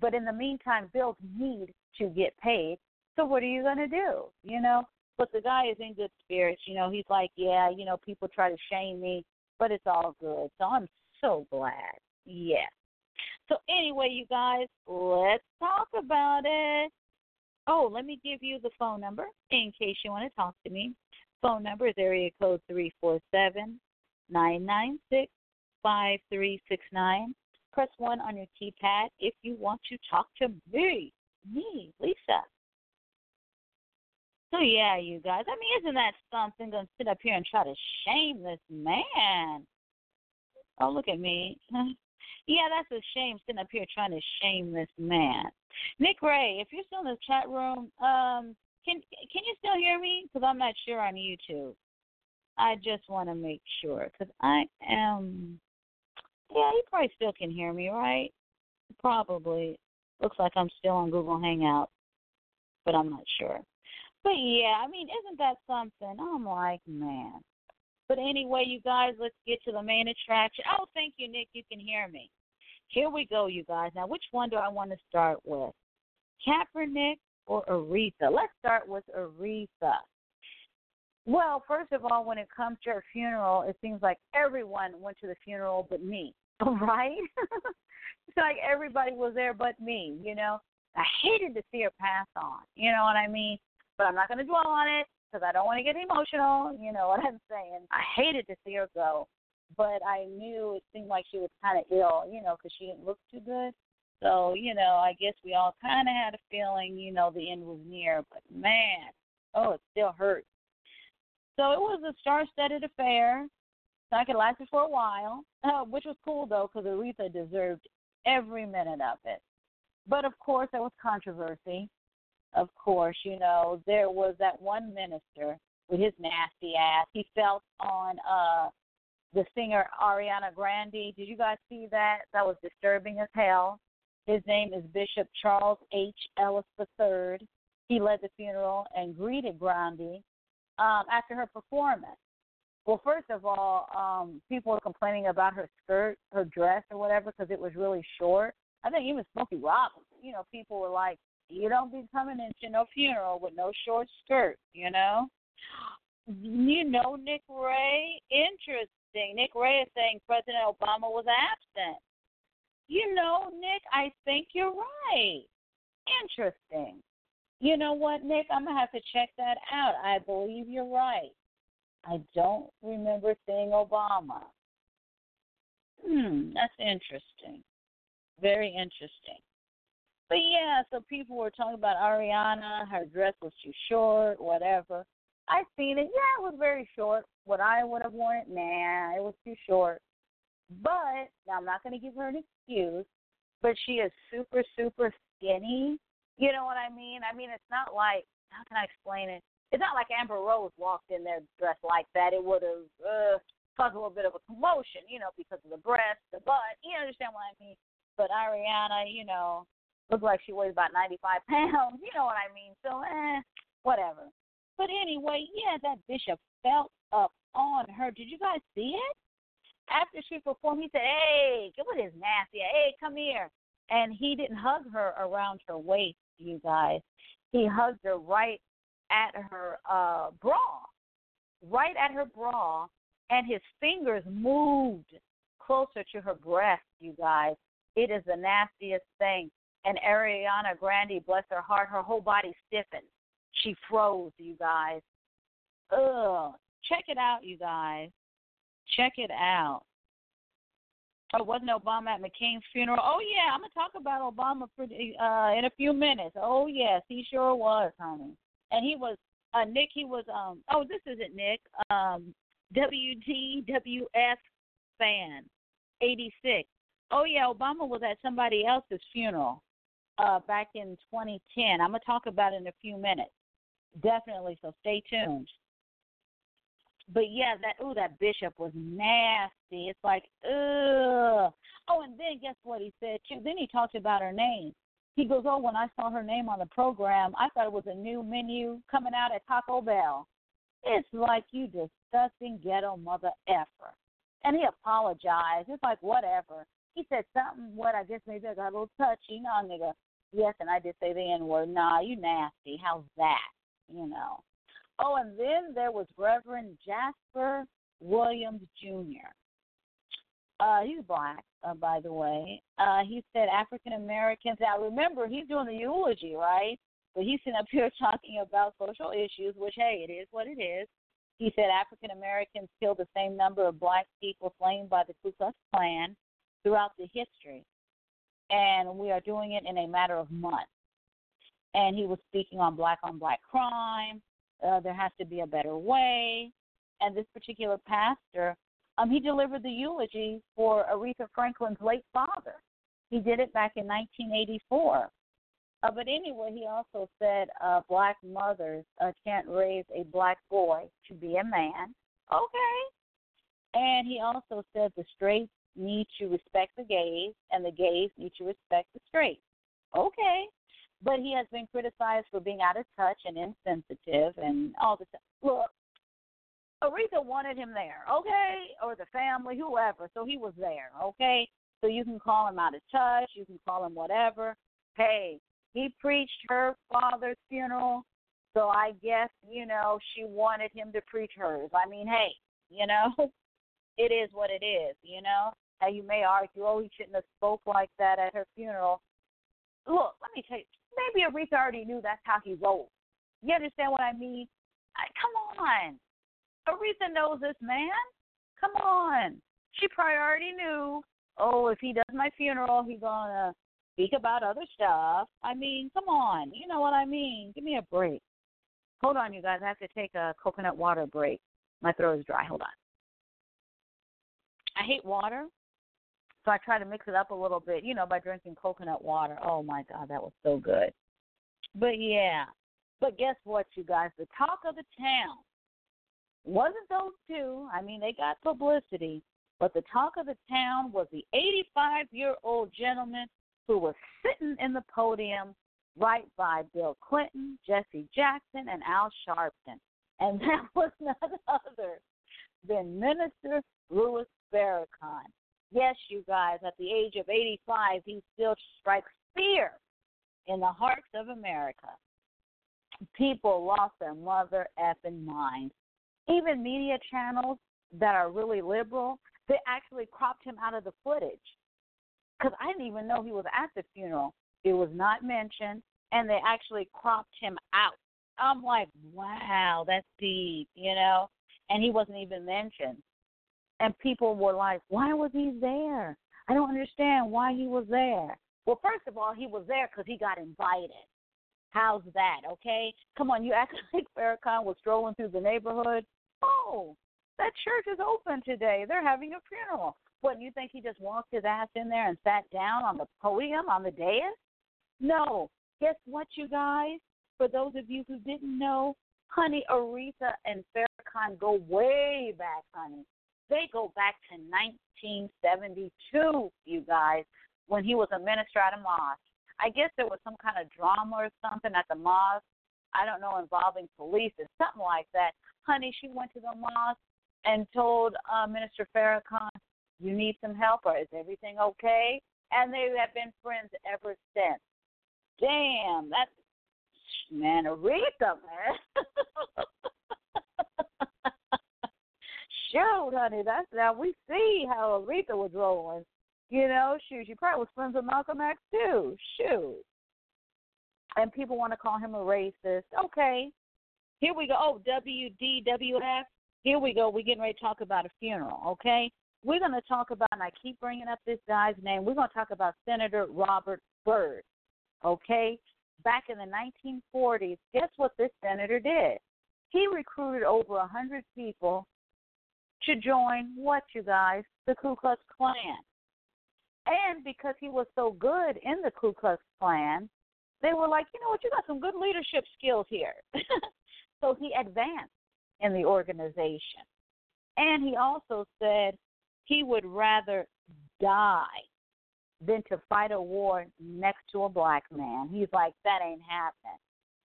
But in the meantime, bills need to get paid. So what are you going to do? You know? But the guy is in good spirits. You know, he's like, yeah, you know, people try to shame me, but it's all good. So I'm so glad. Yeah. So anyway, you guys, let's talk about it. Oh, let me give you the phone number in case you want to talk to me. Phone number is area code three four seven nine nine six five three six nine. Press one on your keypad if you want to talk to me, me, Lisa. So yeah, you guys. I mean, isn't that something? Gonna sit up here and try to shame this man. Oh, look at me. yeah, that's a shame sitting up here trying to shame this man. Nick Ray, if you're still in the chat room, um, can can you still hear me? Because I'm not sure on YouTube. I just want to make sure because I am. Yeah, you probably still can hear me, right? Probably. Looks like I'm still on Google Hangout. but I'm not sure. But yeah, I mean, isn't that something? I'm like, man. But anyway, you guys, let's get to the main attraction. Oh, thank you, Nick. You can hear me. Here we go, you guys. Now, which one do I want to start with? Kaepernick or Aretha? Let's start with Aretha. Well, first of all, when it comes to her funeral, it seems like everyone went to the funeral but me, right? it's like everybody was there but me, you know? I hated to see her pass on, you know what I mean? But I'm not going to dwell on it because I don't want to get emotional, you know what I'm saying? I hated to see her go, but I knew it seemed like she was kind of ill, you know, because she didn't look too good. So, you know, I guess we all kind of had a feeling, you know, the end was near. But man, oh, it still hurts. So it was a star-studded affair. So it for a while, uh, which was cool though, because Aretha deserved every minute of it. But of course, there was controversy. Of course, you know there was that one minister with his nasty ass. He felt on uh the singer Ariana Grande. Did you guys see that? That was disturbing as hell. His name is Bishop Charles H. Ellis III. He led the funeral and greeted Grande um, after her performance. Well, first of all, um, people were complaining about her skirt, her dress, or whatever, because it was really short. I think even Smokey Robinson, you know, people were like, "You don't be coming into no funeral with no short skirt," you know. You know, Nick Ray, interesting. Nick Ray is saying President Obama was absent. You know, Nick, I think you're right. Interesting. You know what, Nick? I'm gonna have to check that out. I believe you're right. I don't remember seeing Obama. Hmm, that's interesting. Very interesting. But yeah, so people were talking about Ariana, her dress was too short, whatever. I seen it. Yeah, it was very short. What I would have worn it, nah, it was too short. But now I'm not to give her an excuse, but she is super, super skinny. You know what I mean? I mean, it's not like how can I explain it? It's not like Amber Rose walked in there dressed like that. It would have uh, caused a little bit of a commotion, you know, because of the breast, the butt. You understand what I mean? But Ariana, you know, looked like she weighs about 95 pounds. You know what I mean? So, eh, whatever. But anyway, yeah, that bishop felt up on her. Did you guys see it? After she performed, he said, "Hey, get with his nasty. Hey, come here." And he didn't hug her around her waist, you guys. He hugged her right at her uh bra, right at her bra, and his fingers moved closer to her breast, you guys. It is the nastiest thing. And Ariana Grande, bless her heart, her whole body stiffened. She froze, you guys. Ugh. Check it out, you guys. Check it out. Oh, wasn't Obama at McCain's funeral? Oh yeah, I'm gonna talk about Obama for uh in a few minutes. Oh yes, he sure was, honey. And he was uh Nick. He was um. Oh, this isn't Nick. Um, WDWF fan, 86. Oh yeah, Obama was at somebody else's funeral uh back in 2010. I'm gonna talk about it in a few minutes. Definitely. So stay tuned. But yeah, that oh that bishop was nasty. It's like ugh. Oh, and then guess what he said too? Then he talked about her name. He goes, oh, when I saw her name on the program, I thought it was a new menu coming out at Taco Bell. It's like you disgusting ghetto mother effer. And he apologized. It's like whatever. He said something. What I guess maybe I got a little touchy. No, nigga. Yes, and I did say the N word. Nah, you nasty. How's that? You know. Oh, and then there was Reverend Jasper Williams Jr. Uh, he's black, uh, by the way. Uh, he said African Americans. Now, remember, he's doing the eulogy, right? But he's sitting up here talking about social issues, which, hey, it is what it is. He said African Americans killed the same number of black people slain by the Ku Klux Klan throughout the history, and we are doing it in a matter of months. And he was speaking on black on black crime, uh, there has to be a better way. And this particular pastor, um, he delivered the eulogy for Aretha Franklin's late father. He did it back in 1984. Uh, but anyway, he also said uh, black mothers uh, can't raise a black boy to be a man. Okay. And he also said the straights need to respect the gays, and the gays need to respect the straight. Okay. but he has been criticized for being out of touch and insensitive and all this. Look, Aretha wanted him there, okay, or the family, whoever. So he was there, okay. So you can call him out of touch, you can call him whatever. Hey, he preached her father's funeral, so I guess you know she wanted him to preach hers. I mean, hey, you know, it is what it is. You know, now you may argue, oh, he shouldn't have spoke like that at her funeral. Look, let me tell you, maybe Aretha already knew that's how he rolled. You understand what I mean? I, come on, Aretha knows this man. Come on, she probably already knew. Oh, if he does my funeral, he's gonna speak about other stuff. I mean, come on, you know what I mean? Give me a break. Hold on, you guys. I have to take a coconut water break. My throat is dry. Hold on. I hate water, so I try to mix it up a little bit, you know, by drinking coconut water. Oh my God, that was so good. But yeah, but guess what, you guys? The talk of the town wasn't those two. I mean, they got publicity, but the talk of the town was the 85 year old gentleman who was sitting in the podium right by Bill Clinton, Jesse Jackson, and Al Sharpton. And that was none other than Minister Louis Farrakhan. Yes, you guys, at the age of 85, he still strikes fear in the hearts of America. People lost their mother effing mind. Even media channels that are really liberal, they actually cropped him out of the footage. Because I didn't even know he was at the funeral. It was not mentioned, and they actually cropped him out. I'm like, wow, that's deep, you know? And he wasn't even mentioned and people were like, "Why was he there? I don't understand why he was there." Well, first of all, he was there because he got invited. How's that? Okay, come on, you act like Farrakhan was strolling through the neighborhood. Oh, that church is open today. They're having a funeral. What, do you think he just walked his ass in there and sat down on the podium, on the dais? No. Guess what, you guys? For those of you who didn't know, honey, Aretha and Farrakhan go way back, honey. They go back to 1972, you guys, when he was a minister at a mosque. I guess there was some kind of drama or something at the mosque. I don't know, involving police or something like that. Honey, she went to the mosque and told uh, Minister Farrakhan, "You need some help, or is everything okay?" And they have been friends ever since. Damn, that's man, Aretha, man. shoot, honey. That's now we see how Aretha was rolling. You know, shoot, she probably was friends with Malcolm X too. Shoot. And people want to call him a racist. Okay. Here we go. Oh, WDWF. Here we go. We're getting ready to talk about a funeral, okay? We're going to talk about, and I keep bringing up this guy's name, we're going to talk about Senator Robert Byrd, okay? Back in the 1940s, guess what this senator did? He recruited over a 100 people to join what, you guys? The Ku Klux Klan. And because he was so good in the Ku Klux Klan, they were like, you know what, you got some good leadership skills here. so he advanced in the organization. And he also said he would rather die than to fight a war next to a black man. He's like, that ain't happening.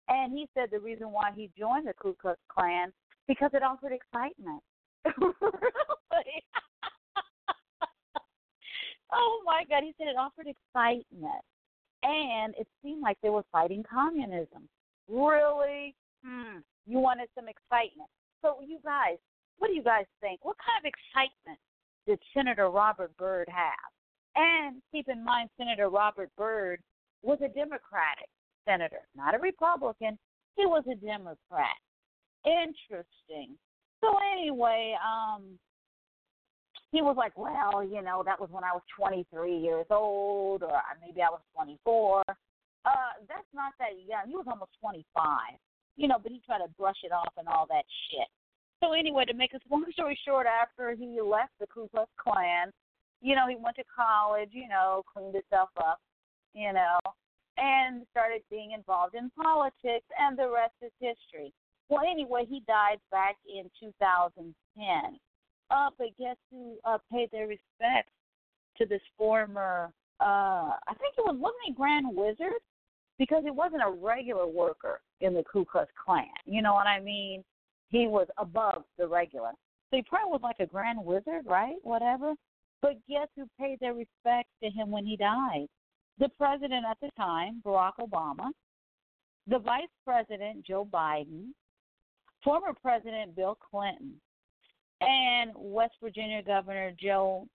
And he said the reason why he joined the Ku Klux Klan because it offered excitement. oh my God, he said it offered excitement. And it seemed like they were fighting communism. Really? Hmm. You wanted some excitement. So, you guys, what do you guys think? What kind of excitement did Senator Robert Byrd have? And keep in mind, Senator Robert Byrd was a Democratic senator, not a Republican. He was a Democrat. Interesting. So anyway, um, he was like, well, you know, that was when I was 23 years old, or maybe I was 24. Uh, that's not that young. He was almost 25, you know, but he tried to brush it off and all that shit. So anyway, to make a long story short, after he left the Ku Klux Klan, you know, he went to college, you know, cleaned himself up, you know, and started being involved in politics, and the rest is history. Well, anyway, he died back in 2010. Uh, but guess who uh, paid their respects to this former, uh, I think it was, wasn't he Grand Wizard? because he wasn't a regular worker in the Ku Klux Klan. You know what I mean? He was above the regular. So he probably was like a grand wizard, right? Whatever. But guess who paid their respects to him when he died? The president at the time, Barack Obama, the vice president, Joe Biden, former president Bill Clinton, and West Virginia Governor Joe,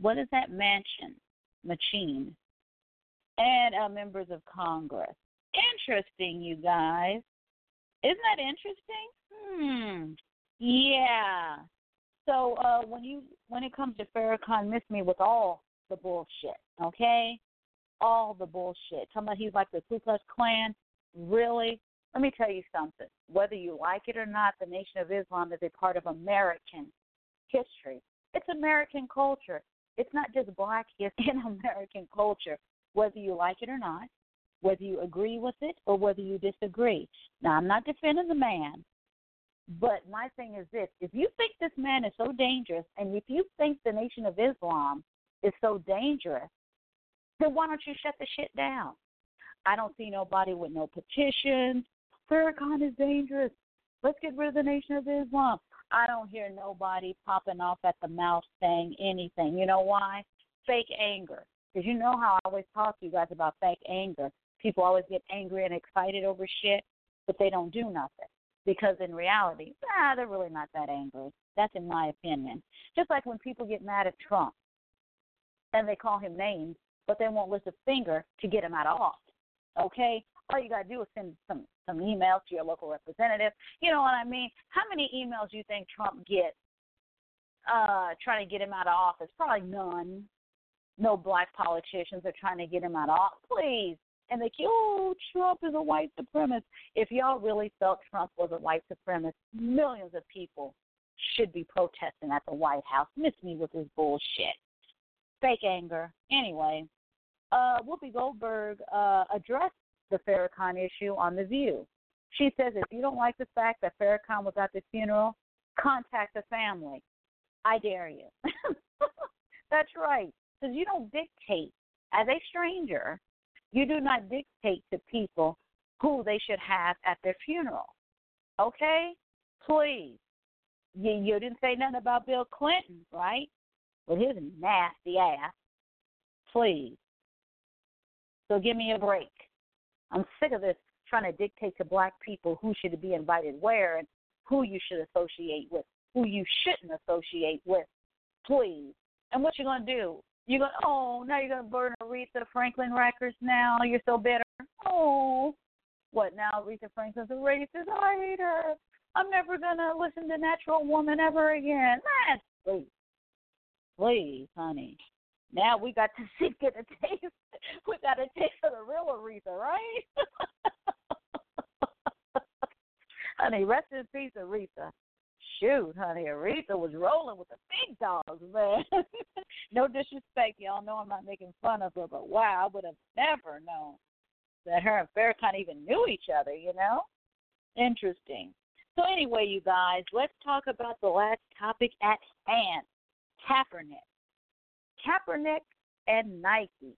what is that mansion? Machine, and uh, members of Congress. Interesting, you guys. Isn't that interesting? Hmm. Yeah. So uh, when you when it comes to Farrakhan, miss me with all the bullshit, okay? All the bullshit. Talking about he's like the Ku Klux Klan. Really? Let me tell you something. Whether you like it or not, the Nation of Islam is a part of American history. It's American culture. It's not just black history in American culture, whether you like it or not, whether you agree with it or whether you disagree. Now, I'm not defending the man. But my thing is this if you think this man is so dangerous, and if you think the Nation of Islam is so dangerous, then why don't you shut the shit down? I don't see nobody with no petitions. Farrakhan is dangerous. Let's get rid of the Nation of Islam. I don't hear nobody popping off at the mouth saying anything. You know why? Fake anger. Because you know how I always talk to you guys about fake anger. People always get angry and excited over shit, but they don't do nothing because in reality, ah, they're really not that angry. That's in my opinion. Just like when people get mad at Trump and they call him names, but they won't lift a finger to get him out of office. Okay? All you gotta do is send some some emails to your local representative. You know what I mean? How many emails do you think Trump gets uh trying to get him out of office? Probably none. No black politicians are trying to get him out of office. Please and they oh Trump is a white supremacist. If y'all really felt Trump was a white supremacist, millions of people should be protesting at the White House. Miss me with this bullshit. Fake anger. Anyway, uh, Whoopi Goldberg uh, addressed the Farrakhan issue on The View. She says if you don't like the fact that Farrakhan was at the funeral, contact the family. I dare you. That's right. Because you don't dictate as a stranger you do not dictate to people who they should have at their funeral. Okay? Please. You, you didn't say nothing about Bill Clinton, right? With his nasty ass. Please. So give me a break. I'm sick of this trying to dictate to black people who should be invited where and who you should associate with, who you shouldn't associate with. Please. And what you're gonna do? You go, oh, now you're gonna burn Aretha Franklin records. Now you're so bitter. Oh, what now? Aretha Franklin's a racist. I hate her. I'm never gonna listen to Natural Woman ever again. Man, please, please, honey. Now we got to see get a taste. We got a taste of the real Aretha, right? honey, rest in peace, Aretha shoot, honey, Aretha was rolling with the big dogs, man. no disrespect, y'all know I'm not making fun of her, but wow, I would have never known that her and Farrakhan even knew each other, you know? Interesting. So anyway, you guys, let's talk about the last topic at hand. Kaepernick. Kaepernick and Nike.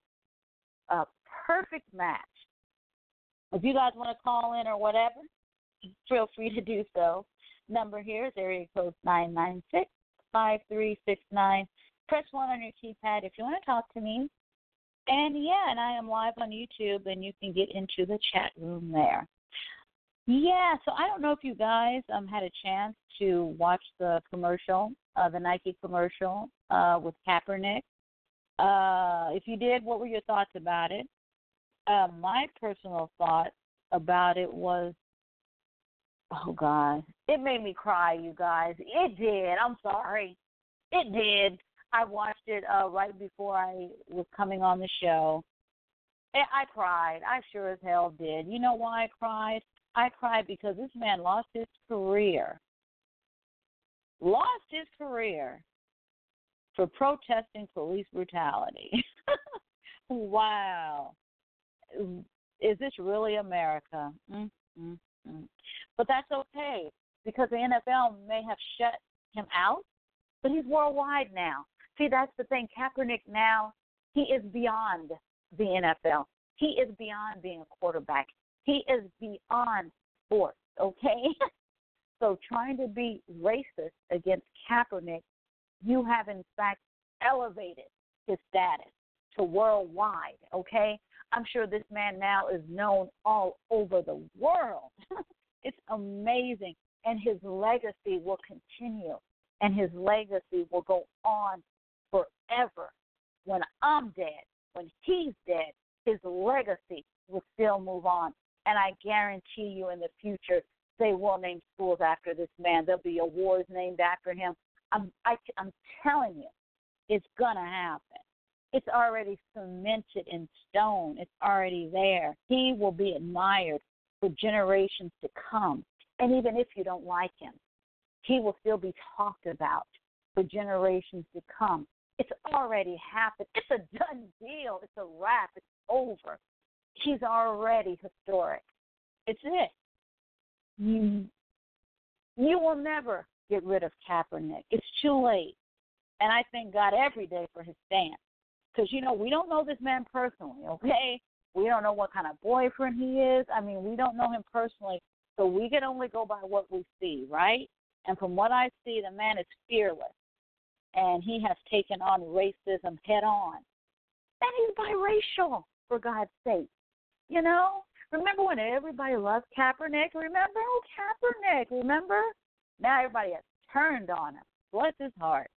A perfect match. If you guys want to call in or whatever, feel free to do so. Number here is area code nine nine six five three six nine. Press 1 on your keypad if you want to talk to me. And yeah, and I am live on YouTube, and you can get into the chat room there. Yeah, so I don't know if you guys um had a chance to watch the commercial, uh, the Nike commercial uh, with Kaepernick. Uh, if you did, what were your thoughts about it? Uh, my personal thought about it was Oh God, it made me cry, you guys. It did. I'm sorry. It did. I watched it uh right before I was coming on the show. I cried. I sure as hell did. You know why I cried? I cried because this man lost his career. Lost his career for protesting police brutality. wow. Is this really America? Mm-hmm. Mm. But that's okay because the NFL may have shut him out, but he's worldwide now. See, that's the thing. Kaepernick now, he is beyond the NFL. He is beyond being a quarterback. He is beyond sports, okay? so trying to be racist against Kaepernick, you have in fact elevated his status to worldwide, okay? I'm sure this man now is known all over the world. it's amazing. And his legacy will continue, and his legacy will go on forever. When I'm dead, when he's dead, his legacy will still move on. And I guarantee you in the future, they will name schools after this man. There'll be awards named after him. I'm, I, I'm telling you, it's going to happen. It's already cemented in stone. It's already there. He will be admired for generations to come. And even if you don't like him, he will still be talked about for generations to come. It's already happened. It's a done deal. It's a wrap. It's over. He's already historic. It's it. You, you will never get rid of Kaepernick. It's too late. And I thank God every day for his stance. Because, you know, we don't know this man personally, okay? We don't know what kind of boyfriend he is. I mean, we don't know him personally. So we can only go by what we see, right? And from what I see, the man is fearless. And he has taken on racism head on. And he's biracial, for God's sake. You know? Remember when everybody loved Kaepernick? Remember? Oh, Kaepernick, remember? Now everybody has turned on him. Bless his heart.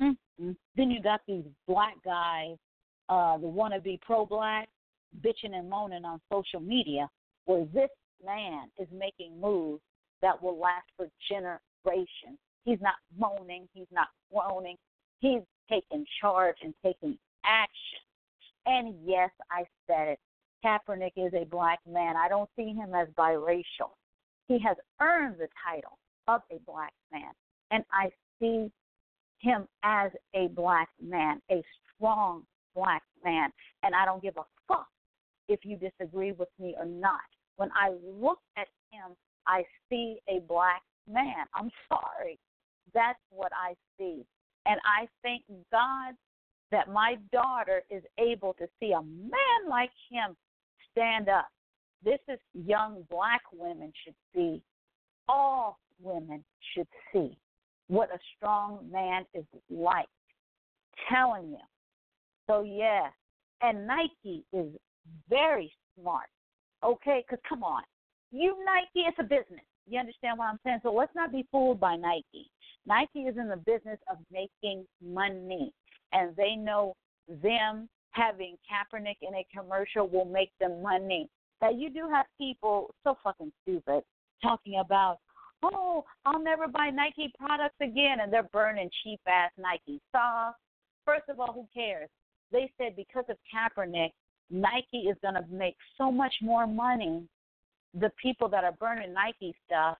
Mm-hmm. Then you got these black guys, uh, the wannabe pro black, bitching and moaning on social media, where this man is making moves that will last for generations. He's not moaning, he's not groaning, he's taking charge and taking action. And yes, I said it. Kaepernick is a black man. I don't see him as biracial. He has earned the title of a black man. And I see him as a black man, a strong black man. And I don't give a fuck if you disagree with me or not. When I look at him, I see a black man. I'm sorry. That's what I see. And I thank God that my daughter is able to see a man like him stand up. This is young black women should see. All women should see what a strong man is like. Telling you. So, yeah. And Nike is very smart. Okay? Because, come on. You, Nike, it's a business. You understand what I'm saying? So, let's not be fooled by Nike. Nike is in the business of making money. And they know them having Kaepernick in a commercial will make them money. That you do have people so fucking stupid talking about, oh, I'll never buy Nike products again, and they're burning cheap ass Nike socks. First of all, who cares? They said because of Kaepernick, Nike is going to make so much more money. The people that are burning Nike stuff,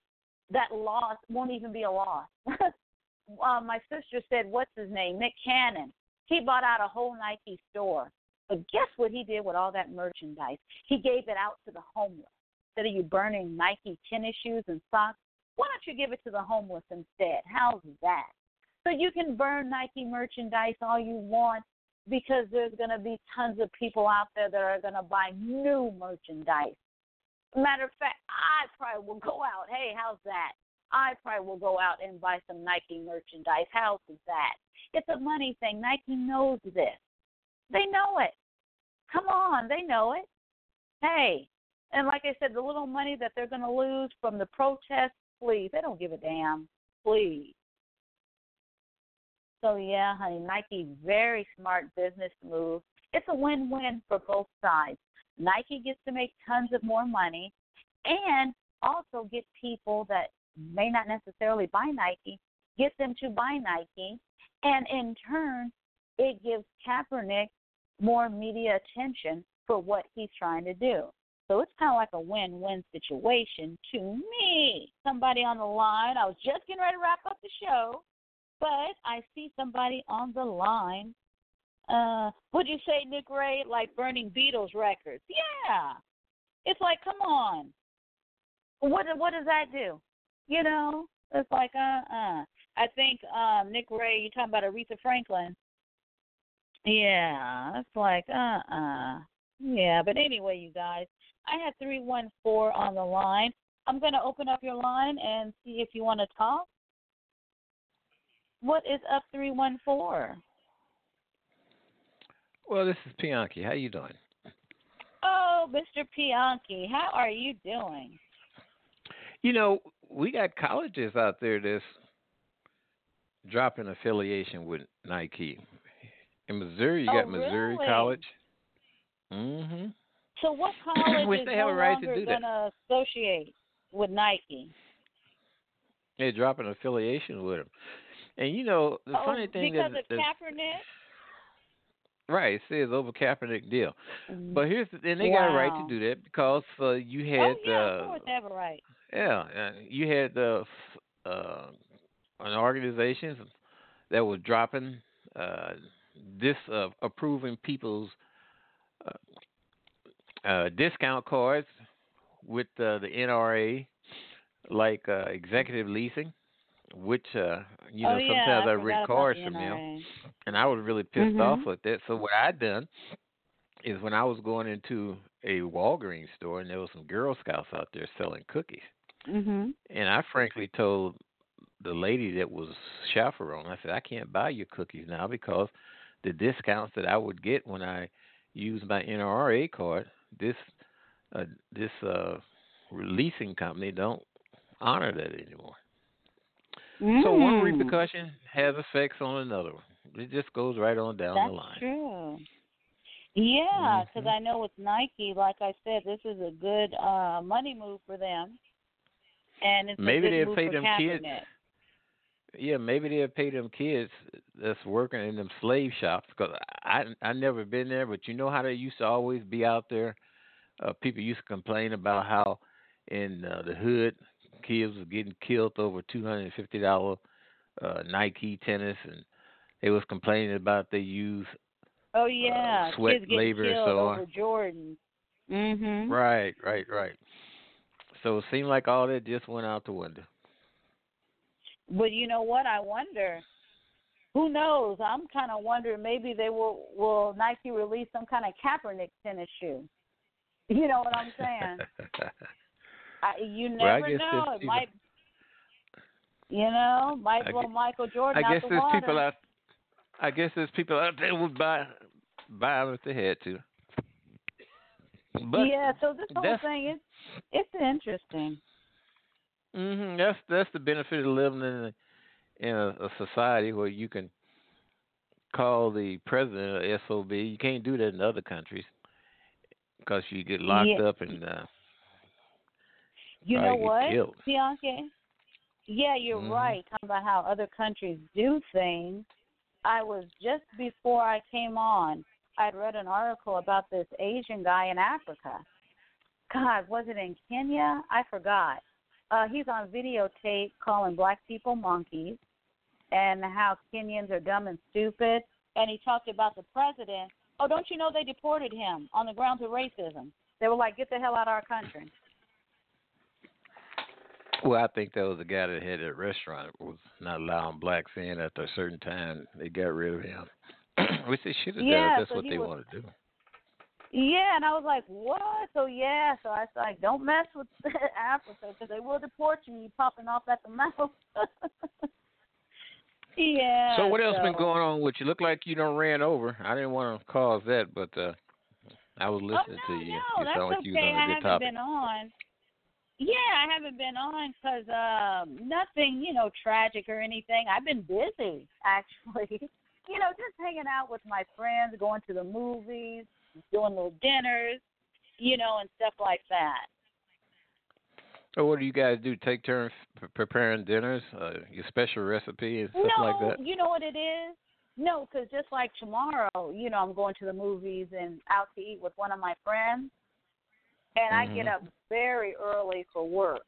that loss won't even be a loss. uh, my sister said, what's his name? Nick Cannon. He bought out a whole Nike store. But guess what he did with all that merchandise? He gave it out to the homeless. Instead of you burning Nike tennis shoes and socks, why don't you give it to the homeless instead? How's that? So you can burn Nike merchandise all you want because there's going to be tons of people out there that are going to buy new merchandise. Matter of fact, I probably will go out. Hey, how's that? I probably will go out and buy some Nike merchandise. How's that? It's a money thing. Nike knows this. They know it. Come on, they know it. Hey, and like I said, the little money that they're going to lose from the protests please. They don't give a damn. Please. So yeah, honey, Nike very smart business move. It's a win-win for both sides. Nike gets to make tons of more money and also get people that may not necessarily buy Nike, get them to buy Nike, and in turn, it gives Kaepernick more media attention for what he's trying to do. So it's kind of like a win win situation to me. Somebody on the line, I was just getting ready to wrap up the show, but I see somebody on the line. Uh, would you say, Nick Ray, like burning Beatles records? Yeah. It's like, come on. What what does that do? You know, it's like, uh uh. I think um Nick Ray, you're talking about Aretha Franklin. Yeah, it's like, uh uh. Yeah, but anyway, you guys, I have 314 on the line. I'm going to open up your line and see if you want to talk. What is up 314? Well, this is Pianki. How you doing? Oh, Mr. Pianki, how are you doing? You know, we got colleges out there that's dropping affiliation with Nike. In Missouri, you oh, got Missouri really? College. Mhm. So what college Which is they have no a right to longer do going to associate with Nike? They're dropping affiliation with them. And you know, the oh, funny thing is because of Kaepernick. right, it says over Kaepernick deal. Mm. But here's the, and they got a right to do that because uh, you had oh yeah, uh, of course they have a right. Yeah, uh, you had the f- uh, an organization that was dropping uh, this uh, approving people's uh, discount cards with uh, the NRA, like uh, executive leasing, which uh, you know oh, yeah, sometimes I I, read cards the from them, and I was really pissed Mhm. off with that. So what I done is when I was going into a Walgreens store and there was some Girl Scouts out there selling cookies. Mhm. And I frankly told the lady that was chaperone, I said, I can't buy your cookies now because the discounts that I would get when I use my NRA card, this uh, this uh, leasing company don't honor that anymore. So one Mm. repercussion has effects on another. one. It just goes right on down That's the line. true. Yeah, because Mhm. I know with Nike, like I said, this is a good uh money move for them, and it's Maybe they'll pay them kids Kaepernick. Yeah, maybe they'll pay them kids that's working in them slave shops because I I never been there, but you know how they used to always be out there. Uh, people used to complain about how in uh, the hood kids was getting killed over two hundred and fifty dollar uh, Nike tennis, and they was complaining about they use Oh yeah, Uh, sweat kids labor and so on. over Jordan. Mhm. right, right, right. So it seemed like all that just went out the window. But you know what? I wonder. Who knows? I'm kind of wondering. Maybe they will. Will Nike release some kind of Kaepernick tennis shoe? You know what I'm saying? I, you Well, never guess know. It people- might. You know, might blow Michael Jordan I out guess the there's water. people out. I guess there's people out there would buy buy them if they had to. But yeah. So this whole thing is it's interesting. Hmm that's that's the benefit of living in a, in a, a society where you can call the president a sob. You can't do that in other countries because you get locked Yeah. up and uh, You know what, killed. Bianca? Yeah, you're Mhm. right. Talking about how other countries do things. I was just before I came on. I'd read an article about this Asian guy in Africa. God, was it in Kenya? I forgot. Uh, he's on videotape calling black people monkeys and how Kenyans are dumb and stupid. And he talked about the president. Oh, don't you know they deported him on the grounds of racism? They were like, get the hell out of our country. Well, I think that was the guy that had that restaurant was not allowing blacks in after a certain time. They got rid of him, which they should have done Yeah, if that's so what they was- want to do. Yeah, and I was like, what? So yeah, so I was like, don't mess with Africa because they will deport you. You popping off at the mouth. yeah. So what else been going on with you? Look like you don't ran over. I didn't want to cause that, but uh I was listening oh, no, to you. No, you that's like okay. you was on I a good haven't topic. been on. Yeah, I haven't been on because um, nothing, you know, tragic or anything. I've been busy, actually. you know, just hanging out with my friends, going to the movies, doing little dinners, you know, and stuff like that. So what do you guys do? Take turns p- preparing dinners, uh, your special recipe and stuff no, like that. you know what it is? No, because just like tomorrow, you know, I'm going to the movies and out to eat with one of my friends, and I get Mhm. up very early for work.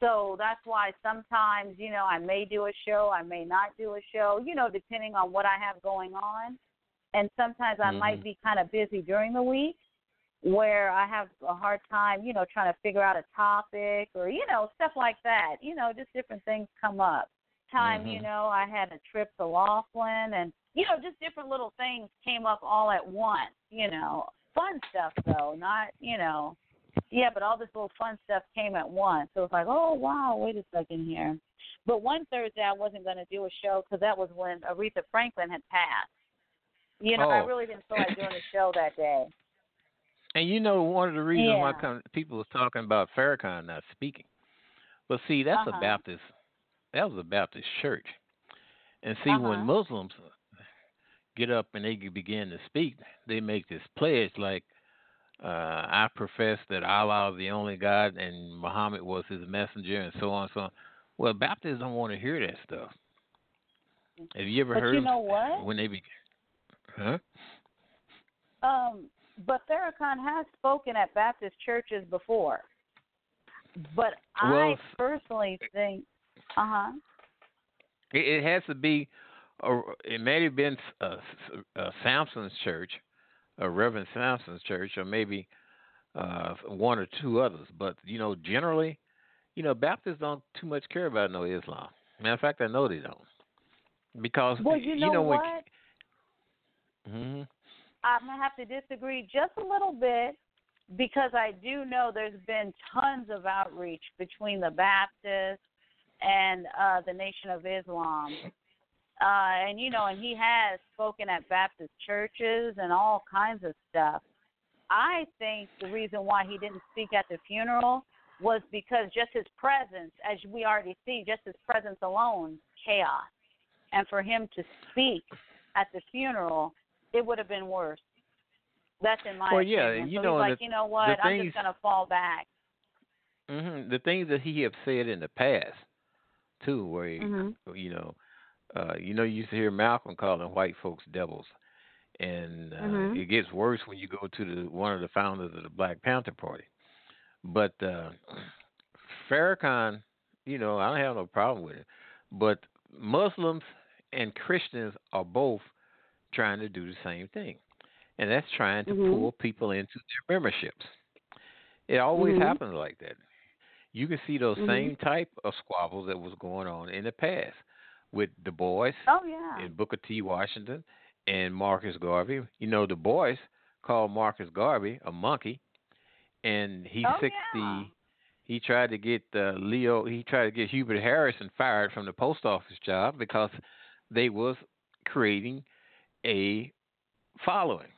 So that's why sometimes, you know, I may do a show, I may not do a show, you know, depending on what I have going on. And sometimes I might Mhm. be kind of busy during the week where I have a hard time, you know, trying to figure out a topic or, you know, stuff like that. You know, just different things come up. Time, you Mhm. know, I had a trip to Laughlin and, you know, just different little things came up all at once, you know. fun stuff though, not you know. Yeah, but all this little fun stuff came at once. So it's like, oh wow, wait a second here. But one Thursday I wasn't going to do a show because that was when Aretha Franklin had passed. You know, oh. I really didn't feel like doing a show that day. And you know, one of the reasons yeah. why come, people was talking about Farrakhan not speaking. But see, that's uh-huh. a Baptist. That was a Baptist church. And see, uh-huh. when Muslims get up and they begin to speak, they make this pledge like, uh, "I profess that Allah is the only God and Muhammad was His messenger," and so on and so on. Well, Baptists don't want to hear that stuff. Have you ever but heard? you know what? When they begin, huh? Um, but Farrakhan has spoken at Baptist churches before. But well, I personally think, uh huh. It, it has to be. A, it may have been a, a Samson's church, a Reverend Samson's church, or maybe uh, one or two others. But you know, generally, you know, Baptists don't too much care about no Islam. Matter of fact, I know they don't, because well, you know, you know what? When, mm-hmm. I'm gonna have to disagree just a little bit because I do know there's been tons of outreach between the Baptists and uh, the Nation of Islam. Uh, and you know, and he has spoken at Baptist churches and all kinds of stuff. I think the reason why he didn't speak at the funeral was because just his presence, as we already see, just his presence alone, chaos. And for him to speak at the funeral, it would have been worse. That's in my well, opinion. yeah, you so know, like, the, you know what, I'm things, just gonna fall back. Mm-hmm, the things that he have said in the past, too, where he, mm-hmm. you know, uh, you know, you used to hear Malcolm calling white folks devils, and uh, mm-hmm. it gets worse when you go to the one of the founders of the Black Panther Party. But uh, Farrakhan, you know, I don't have no problem with it. But Muslims and Christians are both trying to do the same thing, and that's trying to mm-hmm. pull people into their memberships. It always mm-hmm. happens like that. You can see those Mm-hmm. same type of squabbles that was going on in the past with Du Bois Oh yeah. and Booker T. Washington and Marcus Garvey. You know, Du Bois called Marcus Garvey a monkey, and he Oh, sick yeah. He tried to get uh, Leo. He tried to get Hubert Harrison fired from the post office job because they was creating a following.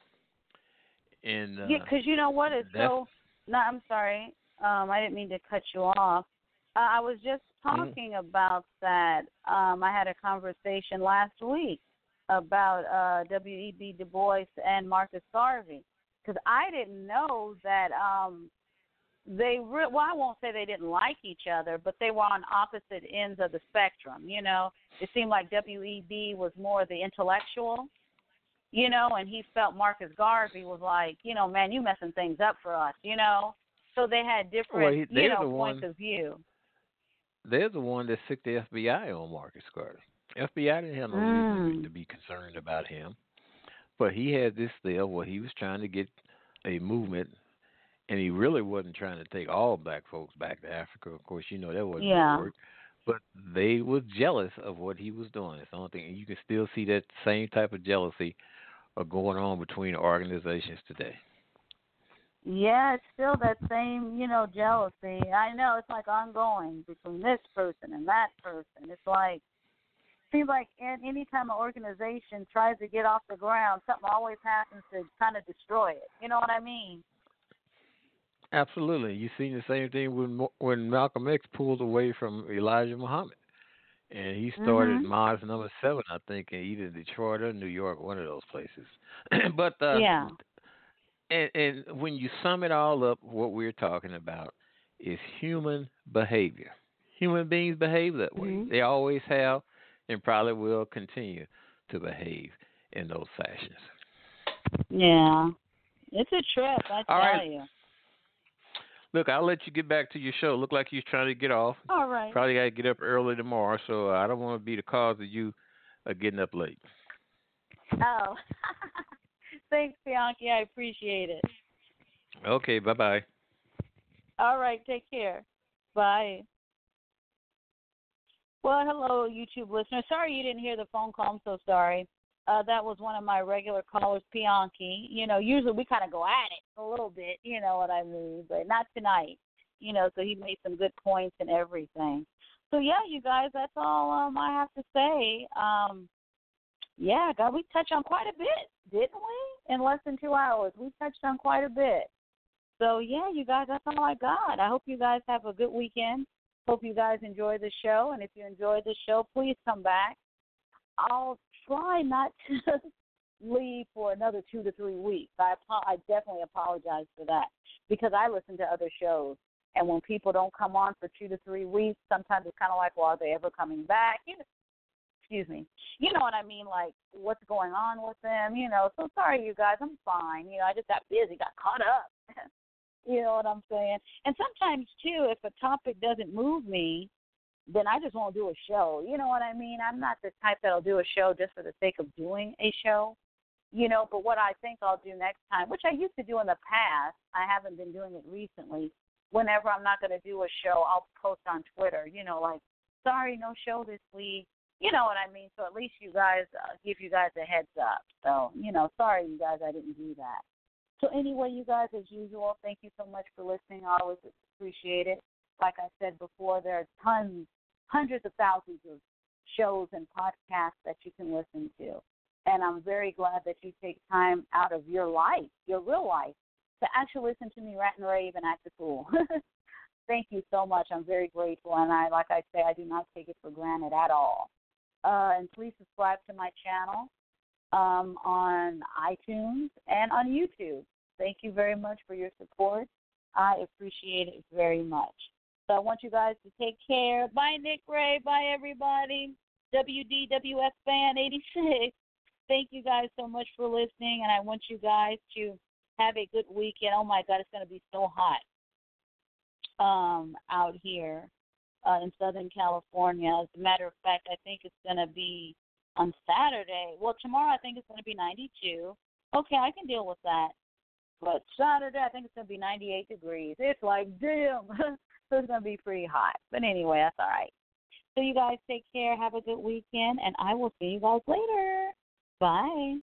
And uh, Yeah, because you know what is that's- so. No, I'm sorry. Um, I didn't mean to cut you off. Uh, I was just Mm-hmm. talking about that. Um, I had a conversation last week about uh, W.E.B. Du Bois and Marcus Garvey because I didn't know that um, they. Re- well, I won't say they didn't like each other, but they were on opposite ends of the spectrum. You know, it seemed like W.E.B. was more the intellectual you know, and he felt Marcus Garvey was like, you know, man, you messing things up for us, you know. So they had different, Well, he- you know, the points ones- of view. they're the one that sic the FBI on Marcus Garvey. FBI didn't have no Mm. reason to be concerned about him, but he had this deal where he was trying to get a movement, and he really wasn't trying to take all black folks back to Africa. Of course, you know that wasn't Yeah. work. But they was jealous of what he was doing. It's the only thing, and you can still see that same type of jealousy are going on between organizations today. Yeah, it's still that same, you know, jealousy. I know it's like ongoing between this person and that person. It's like seems like any anytime an organization tries to get off the ground, something always happens to kind of destroy it. You know what I mean? Absolutely, you seen the same thing when when Malcolm X pulled away from Elijah Muhammad, and he started Mhm. Mosque Number Seven, I think, in either Detroit or New York, one of those places. but uh, Yeah. and, and when you sum it all up, what we're talking about is human behavior. Human beings behave that way. Mhm. They always have, and probably will continue to behave in those fashions. Yeah. It's a trip, I tell All right. you. Look, I'll let you get back to your show. Look like you're trying to get off. All right. Probably got to get up early tomorrow, so I don't want to be the cause of you uh, getting up late. Oh. Thanks, Pianki. I appreciate it. Okay, bye bye. All right. Take care. Bye. Well, hello, YouTube listeners. Sorry you didn't hear the phone call. I'm so sorry. Uh, that was one of my regular callers, Pianki. You know, usually we kind of go at it a little bit, you know what I mean, but not tonight. You know, so he made some good points and everything. So yeah, you guys, that's all um, I have to say. Um, yeah, God, we touched on quite a bit, didn't we? In less than two hours, we touched on quite a bit. So yeah, you guys, that's all I got. I hope you guys have a good weekend. Hope you guys enjoy the show, and if you enjoyed the show, please come back. I'll try not to leave for another two to three weeks. I I definitely apologize for that because I listen to other shows, and when people don't come on for two to three weeks, sometimes it's kind of like, well, are they ever coming back? You know, excuse me. You know what I mean? Like, what's going on with them? You know. So sorry, you guys. I'm fine. You know, I just got busy, got caught up. you know what I'm saying? And sometimes too, if a topic doesn't move me, then I just won't do a show. You know what I mean? I'm not the type that'll do a show just for the sake of doing a show. You know, but what I think I'll do next time, which I used to do in the past, I haven't been doing it recently. Whenever I'm not going to do a show, I'll post on Twitter, you know, like, sorry, no show this week. You know what I mean? So at least you guys uh, give you guys a heads up. So, you know, sorry, you guys, I didn't do that. So anyway, you guys, as usual, thank you so much for listening. I always appreciate it. Like I said before, there are tons, hundreds of thousands of shows and podcasts that you can listen to. And I'm very glad that you take time out of your life, your real life, to actually listen to me rant and rave and act a fool. Thank you so much. I'm very grateful, and I, like I say, I do not take it for granted at all. Uh, and please subscribe to my channel um, on iTunes and on YouTube. Thank you very much for your support. I appreciate it very much. So I want you guys to take care. Bye, Nick Ray. Bye, everybody. WDWF Fan 86. Thank you guys so much for listening, and I want you guys to have a good weekend. Oh my God, it's going to be so hot um, out here uh, in Southern California. As a matter of fact, I think it's going to be on Saturday. Well, tomorrow I think it's going to be 92. Okay, I can deal with that. But Saturday I think it's going to be 98 degrees. It's like, damn. so it's going to be pretty hot. But anyway, that's all right. So you guys take care. Have a good weekend. And I will see you guys later. Bye.